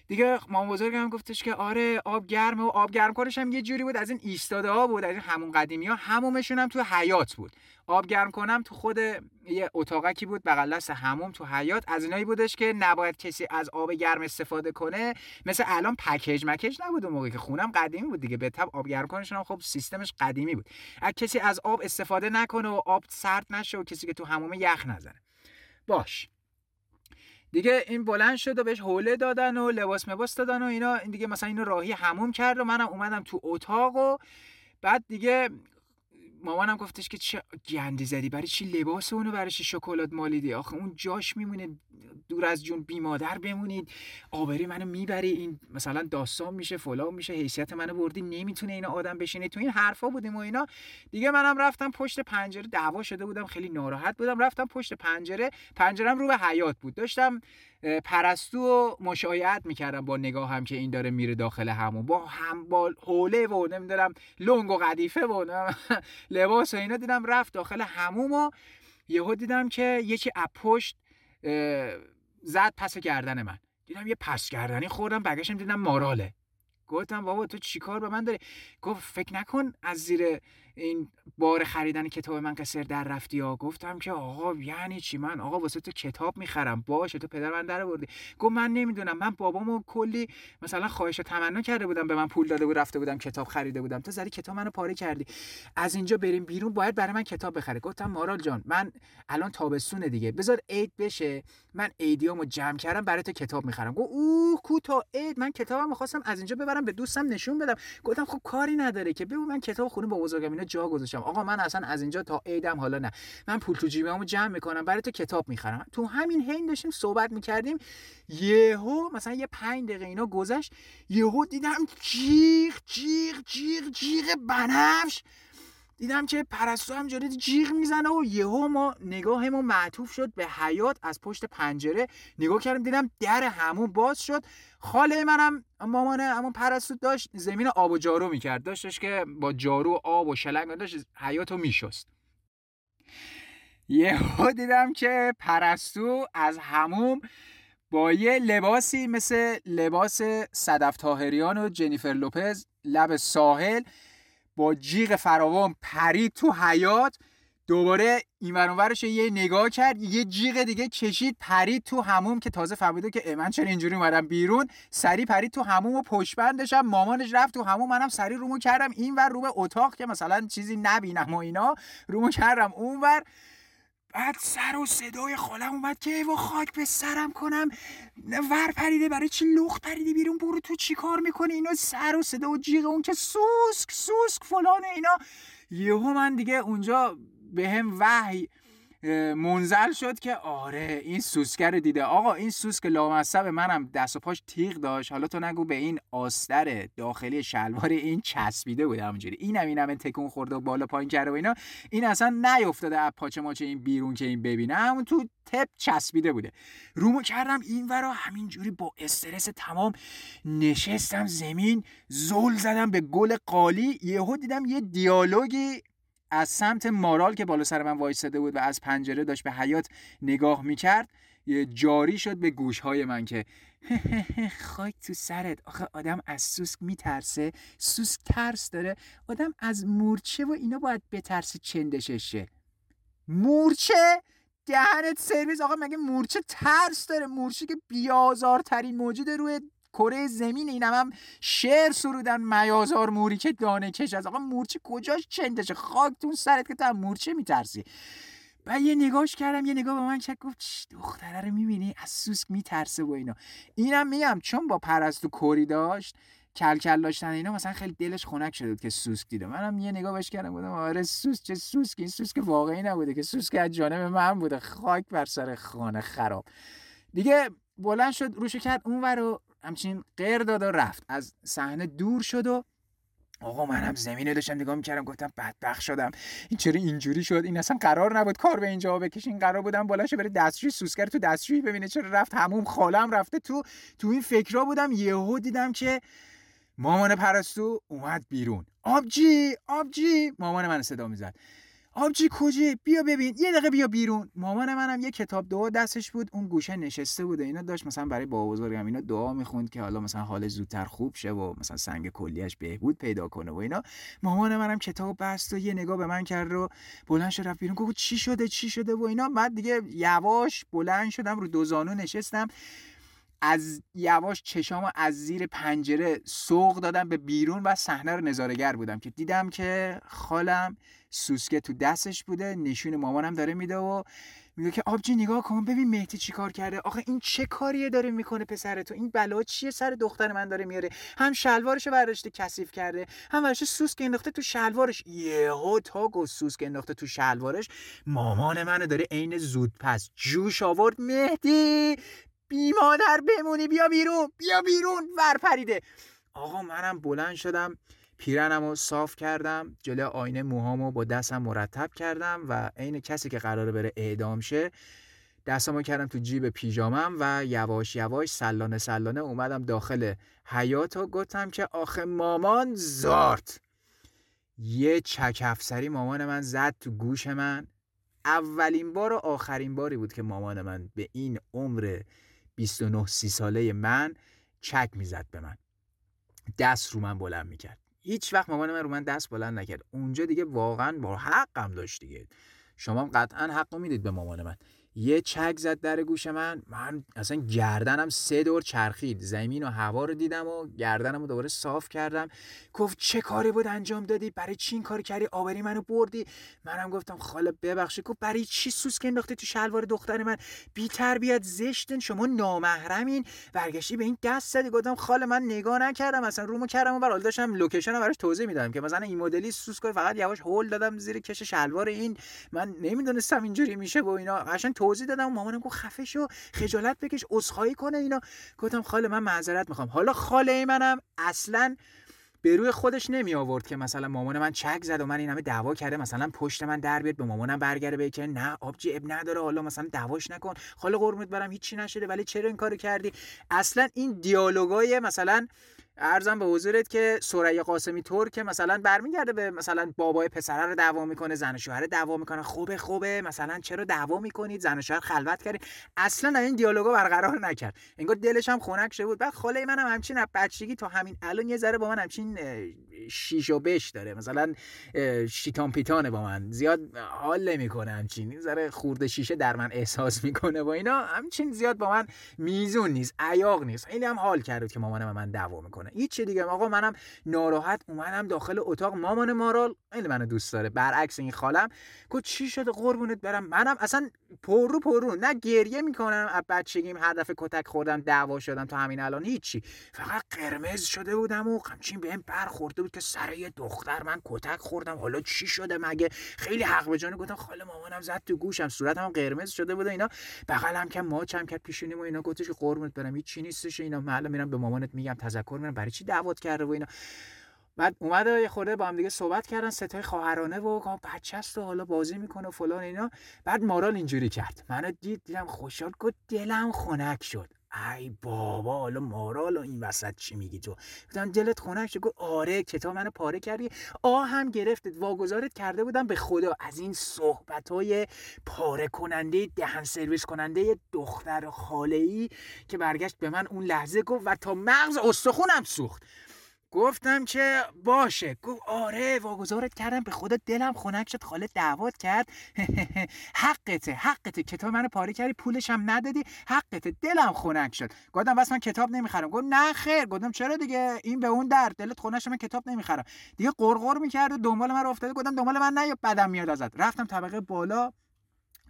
دیگه مامان بزرگم گفتش که آره آب گرمه و آب گرم کنش هم یه جوری بود. از این ایستاده ها بود از این همون قدیمی ها همومشون هم تو حیات بود. آب گرم کنم تو خود یه اتاقکی بود بغل دست هموم تو حیات از اینایی بودش که نباید کسی از آب گرم استفاده کنه. مثل الان پکیج مکیج نبود اون موقع که خونم قدیمی بود دیگه. به تب آب گرم کنشون خب سیستمش قدیمی بود. از کسی از آب استفاده نکنه و آب سرد نشه و کسی که تو هموم یخ نزنه. باش. دیگه این بلند شد و بهش حوله دادن و لباس مباس دادن و اینا. این دیگه مثلا اینو راهی هموم کرد و منم اومدم تو اتاق و بعد دیگه مامانم گفتش که چه گندی زدی برای چی لباس اونو برای چی شکلات مالیدی؟ آخه اون جاش میمونه دور از جون بی مادر بمونید. آبری منو می‌بری این مثلا داستان میشه فلان میشه حیثیت منو بردی نمی‌تونه اینا آدم بشینه. تو این حرفا بودیم و اینا. دیگه منم رفتم پشت پنجره دعوا شده بودم خیلی ناراحت بودم. رفتم پشت پنجره پنجرم رو به حیات بود. داشتم پرستو و مشایعت می‌کردم با نگاه هم که این داره میره داخل همون. با هم با حوله و نمی‌دونم لنگ و قدیفه و لباس و اینا دیدم رفت داخل هموم و یهو دیدم که یکی از پشت زد پس گردن من. دیدم یه پس گردنی خوردم بگشم دیدم ماراله. گفتم بابا تو چیکار به من داری؟ گفت فکر نکن از زیر این بار خریدن کتاب من قصر در رفتی ها گفتم که آقا یعنی چی؟ من آقا واسه تو کتاب می‌خرم. باشه تو پدر من در بردی گفت من نمی‌دونم. من بابامو کلی مثلا خواهش تمنا کرده بودم به من پول داده بود رفته بودم کتاب خریده بودم. تو زدی کتاب منو پاره کردی. از اینجا بریم بیرون باید برای من کتاب بخره گفتم مارال جان من الان تابستونه دیگه. بذار عید بشه. من عیدیامو جمع کردم برای تو کتاب می‌خرم. گفت اوه کوتا عید. من کتابم می‌خواستم از اینجا ببرم به دوستم نشون بدم. گفتم خب کاری نداره که. بگو من کتاب خونه با بزرگم اینا جا گذاشتم. آقا من اصلا از اینجا تا عیدم حالا نه. من پول تو جیبمو جمع می‌کنم برای تو کتاب می‌خرم. تو همین حین داشتیم صحبت می‌کردیم. یهو مثلا یه پنج دقیقه اینا گذشت. یهو دیدم جیغ جیغ جیغ جیغ بنفش. دیدم که پرستو هم جوری جیغ می‌زنه و یهو ما نگاهمون معطوف شد به حیات از پشت پنجره نگاه کردم دیدم در همون باز شد. خاله منم مامانه اما پرستو داشت زمین آب و جارو می‌کرد. داشتش که با جارو آب و شلنگ داشت حیاتو میشست. یهو دیدم که پرستو از هموم با یه لباسی مثل لباس صدف تاهریان و جنیفر لوپز لب ساحل با جیغ فراوان پرید تو حیات دوباره این ورش یه نگاه کرد یه جیغ دیگه کشید پرید تو هموم که تازه فهمیده که من چرا اینجوری اومدم بیرون. سری پرید تو هموم و پشت بندشم مامانش رفت تو هموم منم سری رومو کردم. این ور رو به اتاق که مثلا چیزی نبینم و اینا رومو کردم اون ور. بعد سر و صدای خالم اومد که و خاک به سرم کنم. ور پریده برای چی لخت پریده بیرون؟ برو تو چی کار می‌کنی؟ اینا سر و صدا و جیغ اون که سوسک سوسک فلان اینا. یهو من دیگه اونجا به هم وحی منزل شد که آره این سوسکر دیده. آقا این سوسک لامصب منم دست و پاش تیغ داشت. حالا تو نگو به این آستر داخلی شلوار این چسبیده بود همونجوری. اینم اینم این تکون خورده و بالا پایین کرده و اینا. این اصلا نیافتاده از پاچه ماچه این بیرون که این ببینه. همون تو تپ چسبیده بوده. رومو کردم این ورا همینجوری با استرس تمام نشستم زمین زل زدم به گل قالی. یهو دیدم یه دیالوگی از سمت مارال که بالا سر من وایستاده بود و از پنجره داشت به حیات نگاه می‌کرد جاری شد به گوشهای من که خاک تو سرت. آخه آدم از سوسک میترسه. سوسک ترس داره. آدم از مورچه و اینا باید بترسه چندششه. مورچه؟ دهنت سرویس. آقا مگه مورچه ترس داره؟ مورچه که بیازارترین موجود روی کره زمین اینم هم شعر سرودن میازار موری که دانه کش. از آقا مورچه کجاش؟ چندشه خاکتون سرت که تو مورچه میترسی. و یه نگاش کردم یه نگاه به من کرد گفت دختره رو می‌بینی؟ از سوسک میترسه و اینا. اینم میگم چون با پرستو کوری داشت کل کل داشتن اینا مثلا خیلی دلش خنک شده بود که سوسک دیده. منم یه نگاه بهش کردم بودم آره سوسک چه سوسک این سوسک واقعی نبوده که سوسک از جانب من بوده. خاک بر سر خانه خراب. دیگه بلند شد روشو کرد اون رو همچین غیر داد و رفت. از صحنه دور شد و آقا منم زمینه داشتم نگاه می‌کردم گفتم بدبخت شدم. این چرا اینجوری شد؟ این اصلا قرار نبود کار به اینجا بکش. این قرار بودم بلنشه بره دستشوی سوسکر تو دستشویی ببینه چرا رفت هموم خالم رفته تو تو این فکرها بودم. یهو دیدم که مامان پرستو اومد بیرون. آبجی! آبجی! مامان من صدا می‌زد. آبجی کجه بیا ببین. یه دقیقه بیا بیرون. مامان منم یه کتاب دعا دستش بود. اون گوشه نشسته بوده اینا داشت مثلا برای بابا بزرگم اینا دعا می‌خوند که حالا مثلا حال زودتر خوب شه و مثلا سنگ کلیش بهبود پیدا کنه و اینا. مامان منم کتاب بست و یه نگاه به من کرد و بلند شد رفت بیرون. گفت چی شده چی شده و اینا. بعد دیگه یواش بلند شدم رو دو زانو نشستم. از یواش چشامو از زیر پنجره سوق دادم به بیرون و صحنه رو نظارگر بودم که دیدم که خالم سوسکه تو دستش بوده نشون مامانم داره میده و میگه که آبجی نگاه کن ببین مهدی چی کار کرده. آخه این چه کاریه داره می‌کنه پسر تو؟ این بلا چیه سر دختر من داره میاره؟ هم شلوارش برداشته کثیف کرده هم ورش سوسک انداخته تو شلوارش؟ یهو تا گو سوسک انداخته تو شلوارش مامان منو داره عین زود پس جوش آورد. مهدی! بی مادر بمونی بیا بیرون بیا بیرون ور پریده. آقا منم بلند شدم پیرنم رو صاف کردم جلو آینه موهامو با دستم مرتب کردم و عین کسی که قراره بره اعدام شه دستمو کردم تو جیب پیژامم و یواش یواش سلانه سلانه اومدم داخل حیات و گفتم که آخه مامان زارت. یه چک افسری مامان من زد تو گوش من. اولین بار و آخرین باری بود که مامان من به این عمر 29 سی ساله من چک می‌زد به من. دست رو من بلند می‌کرد. هیچ وقت مامان من رو من دست بلند نکرد. اونجا دیگه واقعا با حقم داشت دیگه. شما قطعا حق می‌دید به مامان من. یه چک زد در گوش من. من اصلا گردنم سه دور چرخید. زمین و هوا رو دیدم و گردنم رو دوباره صاف کردم. گفت چه کاری بود انجام دادی؟ برای چی این کار کردی؟ آوری منو بردی؟ منم گفتم خاله ببخشید. گفت برای چی سوسک انداختی تو شلوار دختر من؟ بی تربیت زشتن. شما نامحرمین. برگشتی به این دست زدی. گفتم خاله من نگاه نکردم. اصلا رومو کردم و برال داشتم لوکیشن رو براش توضیح می‌دادم که مثلا این مدلی سوسک فقط یواش هول دادم زیر کش شلوار این. من نمی‌دونستم اینجوری میشه و اینا. قشنگ توضیح دادم مامانم گفت خفه شو خجالت بکش عذرخواهی کنه اینا. گفتم خاله من معذرت می‌خوام. حالا خاله منم اصلا به روی خودش نمی آورد که مثلا مامان من چک زد و من این همه دعوا کرده مثلا پشت من در بیاد به مامانم برگرده بگه که نه آبجی اب نداره حالا مثلا دعواش نکن. خاله قرمت برم هیچی نشده ولی چرا این کارو کردی؟ اصلا این دیالوگای مثلا ارزم به حضورت که سوره قاسمی طور که مثلا برمیگرده به مثلا بابای پسره رو دعوا می‌کنه زن و شوهر دعوا می‌کنه. خوبه خوبه. مثلا چرا دعوا می‌کنید؟ زن و شوهر خلوت کردید اصلا این دیالوگا برقرار نکرد. انگار دلش هم خنک شده بود. بعد خاله منم هم همچین بچگی تا همین الان یه ذره با من همچین شیش و بش داره. مثلا شیتان پیتانه با من. زیاد حال نمی‌کنه همچین. ذره خرده شیشه در من احساس می‌کنه و اینا. همچین زیاد با من میزون نیست ایاق نیست. خیلی هم حال کرد که مامانم من دعوا می‌کنه. کنه هیچ دیگه. آقا منم ناراحت اومدم داخل اتاق. مامان مارال خیلی منو دوست داره. برعکس این خالم. گفت چی شده؟ قربونت برم. منم اصلا پررو پررو نه گریه می‌کنم. از بچگیم هر دفعه کتک خوردم دعوا شدم تا همین الان. هیچی. فقط قرمز شده بودم و همچین بهم برخورده بود که سر یه دختر من کتک خوردم. حالا چی شده مگه؟ خیلی حق به جانه گفتم خاله مامانم زد تو گوشم صورتم قرمز شده بود اینا. بغلم که ماچم کرد پیشونیم و اینا گفتش قربونت برم هیچ نیستش اینا. معلم میرم به مامانت میگم تذکر میرم برای چی دعوت کرده و اینا؟ بعد اومد یه خورده با هم دیگه صحبت کردن ستای خواهرانه و بچه است و حالا بازی می‌کنه و فلان اینا. بعد مارال اینجوری کرد. منو دید دیدم خوشحال گفت دلم خنک شد. ای بابا حالا مارال این وسط چی میگی تو؟ گفتم دلت خنک شد. گفت آره کتاب منو پاره کردی. آ هم گرفتت. واگذارت کرده بودم به خدا. از این صحبت های پاره کننده دهن سرویس کننده دختر خاله ای که برگشت به من اون لحظه گفت و تا مغز استخونم سوخت. گفتم که باشه. گفت آره واگذارت کردم به خدا دلم خنک شد. خاله دعوت کرد. حقته حقته. کتاب منو پاره کردی پولش هم ندادی. حقته. دلم خنک شد. گفتم بس من کتاب نمی‌خرم. گفت نه خیر. گفتم چرا دیگه؟ این به اون در دلت خنک من کتاب نمی‌خرم. دیگه قرقر می‌کرد و دنبال من افتاده گفتم دنبال من نه بدم میاد ازت. رفتم طبقه بالا.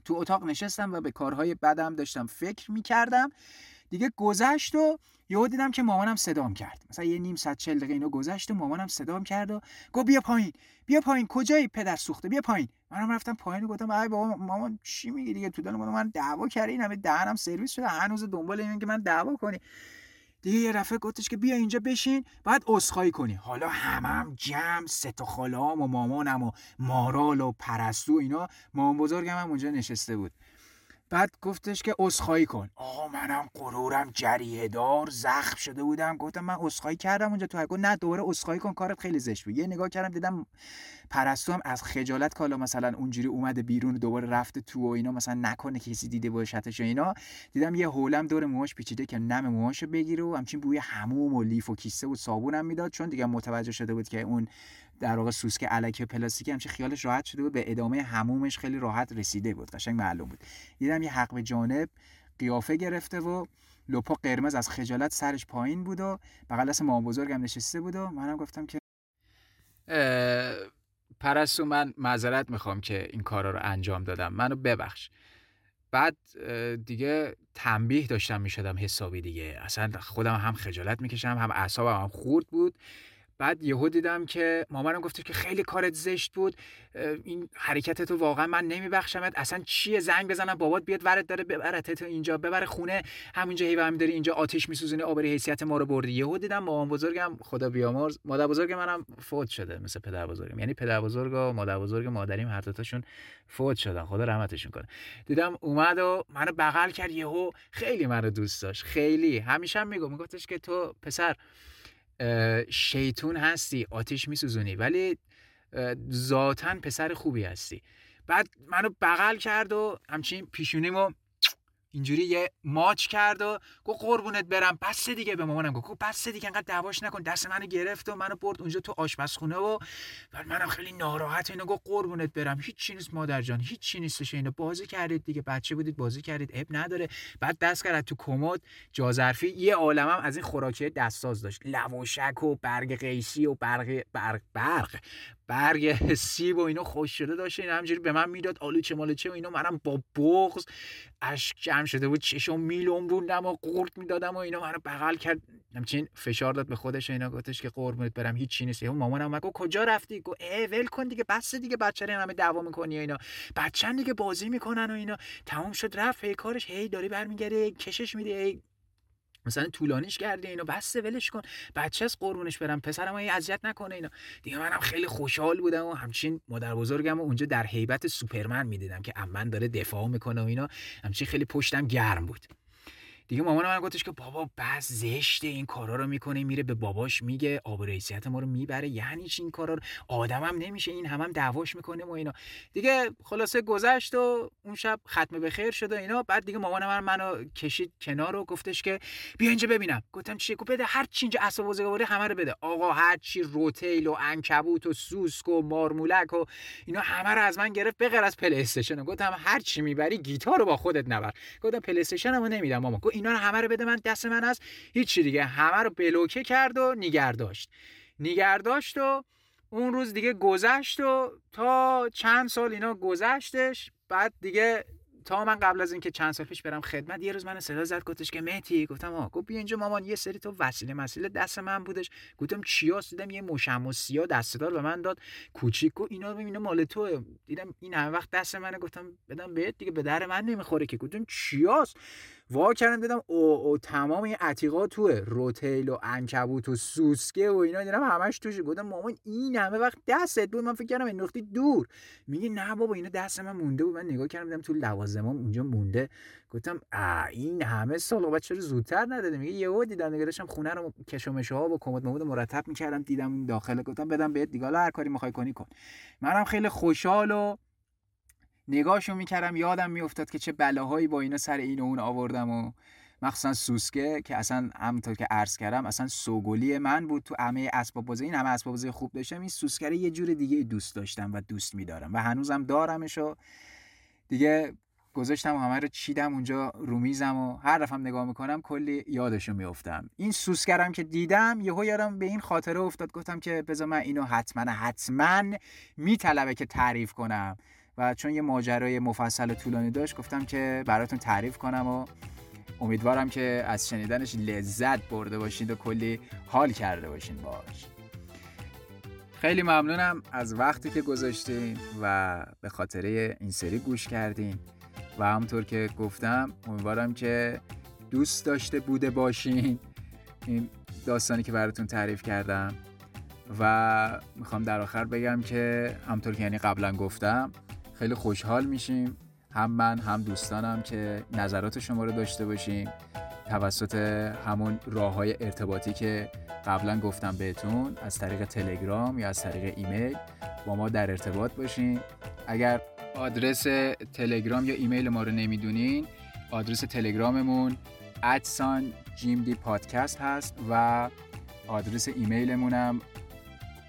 تو اتاق نشستم و به کارهای بدم داشتم فکر می‌کردم. دیگه گذشت و یهو دیدم که مامانم صدام کرد. مثلا یه نیم ساعت چل دقیقه اینو گذشت و مامانم صدام کرد و گفت بیا پایین بیا پایین کجایی پدر سوخته؟ بیا پایین. منم رفتم پایین و گفتم ای بابا مامان چی میگی دیگه؟ تو دلم من دعوا کردی این همه دهنم سرویس شده هنوز دنبال این که من دعوا کنی. دیگه یه رفعه گفتش که بیا اینجا بشین بعد اسخایی کنی. حالا همم جمع سه تا و مامانم و مارال و پرستو اینا. مامان بزرگم هم اونجا نشسته بود. بعد گفتش که اسخایی کن. آقا منم غرورم جریه دار زخم شده بودم. گفتم من اسخایی کردم اونجا تو گفت نه دوباره اسخایی کن کارت خیلی زشت بود. یه نگاه کردم دیدم پرستو هم از خجالت کالا مثلا اونجوری اومده بیرون دوباره رفته تو و اینا. مثلا نکنه کسی دیده باشتش و اینا. دیدم یه هولم دور موهاش پیچیده که نم موهاشو بگیره و همچین بوی حموم و لیف و کیسه و صابونم می‌داد. چون دیگه متوجه شده بود که اون در واقع سوسک علکه پلاستیکی همچین خیالش راحت شده بود به ادامه همومش خیلی راحت رسیده بود قشنگ معلوم بود. دیدم یه حق به جانب قیافه گرفته و لپا قرمز از خجالت سرش پایین بود و بغل دست مامان بزرگم نشسته بود و منم گفتم که پرستو من معذرت می‌خوام که این کارا رو انجام دادم. منو ببخش. بعد دیگه تنبیه داشتم می‌شدم حسابی دیگه. اصلا خودم هم خجالت می‌کشم هم اعصابم هم خورد بود. بعد یهو دیدم که مامانم گفته که خیلی کارت زشت بود این حرکت تو واقعا من نمیبخشمت اصلا چیه زنگ بزنم بابات بیاد ورت داره ببرت تو اینجا ببره خونه همونجا هی هم داری اینجا آتیش میسوزونی آبری حیثیت ما رو بردی. یهو دیدم مامان بزرگم خدا بیامرز مادر بزرگ منم فوت شده مثل پدر بزرگم. یعنی پدر بزرگ و مادر بزرگ مادریم هر تاشون فوت شدن. خدا رحمتشون کنه. دیدم اومد و منو بغل کرد یهو خیلی منو دوست داشت. خیلی. همیشه هم میگم میگفتش که تو پسر شیطون هستی آتیش میسوزونی ولی ذاتا پسر خوبی هستی. بعد منو بغل کرد و همچین پیشونیمو اینجوری یه ماچ کرد و گفت قربونت برم بس دیگه به مامانم گفت بس دیگه انقدر دعواش نکن دست منو گرفت و منو برد اونجا تو آشپزخونه و بعد منم خیلی ناراحت اینو گفت قربونت برم. هیچ چی نیست مادر جان هیچ چی نیستش اینو بازی کردید دیگه بچه بودید بازی کردید اب نداره. بعد دست کرد تو کمد جازرفی یه عالمم از این خوراکی دستساز داشت. لواشک و برگ قیسی و برگ برگ برگ برگ سیب و اینو خوش شده داشته. این همجوری به من می‌داد آلوچه مالوچه و اینو منم با بغض اشک جمع شده بود. چشم میلومبوندم و قورت می‌دادم و اینو منو بغل کرد. همچین فشار داد به خودش اینا. گفتش که قربونت برم هیچ چی نیست مامانم گفت کجا رفتی؟ گفت ول کن دیگه بس دیگه بچه رو همه دعوا می‌کنی اینا. بچه‌ن دیگه بازی می‌کنن و اینا. تموم شد رفت هی کارش هی داری برمیگردی کشش میدی مثلا طولانیش کرده اینو بس ولش کن. بچه از قربونش برم پسرم های اذیت نکنه اینا. دیگه منم خیلی خوشحال بودم و همچین مادر بزرگم و اونجا در حیبت سوپرمن می‌دیدم که امن داره دفاع می‌کنه و اینا. همچین خیلی پشتم گرم بود. دیگه مامان من گفتش که بابا بس زشته این کارا رو می‌کنه میره به باباش میگه آب رئیسیت ما رو می‌بره. یعنی چی این کارا رو؟ آدمم نمیشه این هم, هم دعواش می‌کنه و اینا. دیگه خلاصه گذشت و اون شب ختم به خیر شد و اینا. بعد دیگه مامان من منو کشید کنار و گفتش که بیا اینجا ببینم. گفتم چی؟ گفت بده هر چی اینجا اسباب بازیگواری همه رو بده. آقا هر چی روتیل و عنکبوت و سوسک و مارمولک و اینا همه رو از من گرفت بغیر از پلی استیشن گفتم هر چی می‌بری گیتار رو با خودت نبر. گفتم پلی استیشنمو نمیدم مامان. اینا رو همه رو بده من دست من هست. هیچی دیگه. همه رو بلوکه کرد و نیگر داشت نیگر داشت و اون روز دیگه گذشت و تا چند سال اینا گذشتش بعد دیگه تا من قبل از اینکه چند سال پیش برم خدمت یه روز من صدا زد گفتش که مهدی گفتم آ گفت بیا اینجا مامان یه سری تو وسیله مسئله دست من بودش. گفتم چیاس دیدم یه مشم و سیا دستدار به من داد. کوچیک و اینا اینا مال تو دیدم این همه وقت دست منه. گفتم بدم بهت دیگه به در من نمی‌خوره که. گفتم چیاس وا کردم دیدم او او تمام این عتیقا توه روتیل و انکبوت و سوسکه و اینا دیدم همش توش. گفتم مامان این همه وقت دستت بود. من فکر کردم انداختی دور. میگه نه بابا اینا دست من مونده بود. من نگاه کردم دیدم تو لوازمام اونجا مونده. گفتم این همه سال بعد چرا زودتر نداده؟ میگه یهو دیدم. نگاه داشتم خونه رو کشومشه ها و کمد ممد مرتب می‌کردم دیدم داخل. گفتم بدم بهت دیگه. هر کاری می‌خوای کنی کن. منم خیلی خوشحال و نگاهشو می‌کردم یادم میافتاد که چه بلاهایی با اینا سر این و اون آوردم و مخصوصا سوسکه که اصلا همونطور که عرض کردم اصلا سوگلی من بود تو همه اسباب بازی این همه اسباب بازی خوب داشتم. این سوسکه یه جور دیگه دوست داشتم و دوست میدارم و هنوزم دارمش و دیگه گذاشتم و همه رو چیدم اونجا رومیزم و هر دفعه نگاه می‌کنم کلی یادشو میافتم. این سوسکرم که دیدم یهو یادم به این خاطره افتاد. گفتم که بذار من اینو حتما حتما میطلبه که تعریف کنم. و چون یه ماجرای مفصل طولانی داشت گفتم که براتون تعریف کنم و امیدوارم که از شنیدنش لذت برده باشید و کلی حال کرده باشین باش. خیلی ممنونم از وقتی که گذاشتین و به خاطره این سری گوش کردین. و همطور که گفتم امیدوارم که دوست داشته بوده باشین این داستانی که براتون تعریف کردم. و می‌خوام در آخر بگم که همطور که یعنی قبلا گفتم خیلی خوشحال میشیم. هم من هم دوستانم که نظرات شما رو داشته باشیم. توسط همون راه های ارتباطی که قبلا گفتم بهتون از طریق تلگرام یا از طریق ایمیل با ما در ارتباط باشین. اگر آدرس تلگرام یا ایمیل ما رو نمی‌دونین آدرس تلگراممون at sign جیمدی پادکست هست و آدرس ایمیلمونم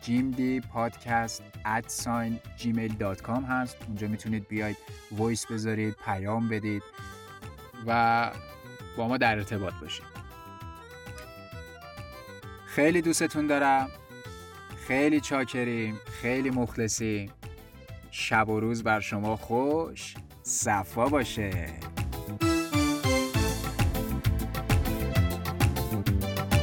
جیمدی podcast at sign Gmail dot com هست. اونجا می‌تونید بیاید voice بذارید پیام بدید و با ما در ارتباط باشید. خیلی دوستتون دارم. خیلی چاکریم. خیلی مخلصیم. شب و روز بر شما خوش. صفا باشه.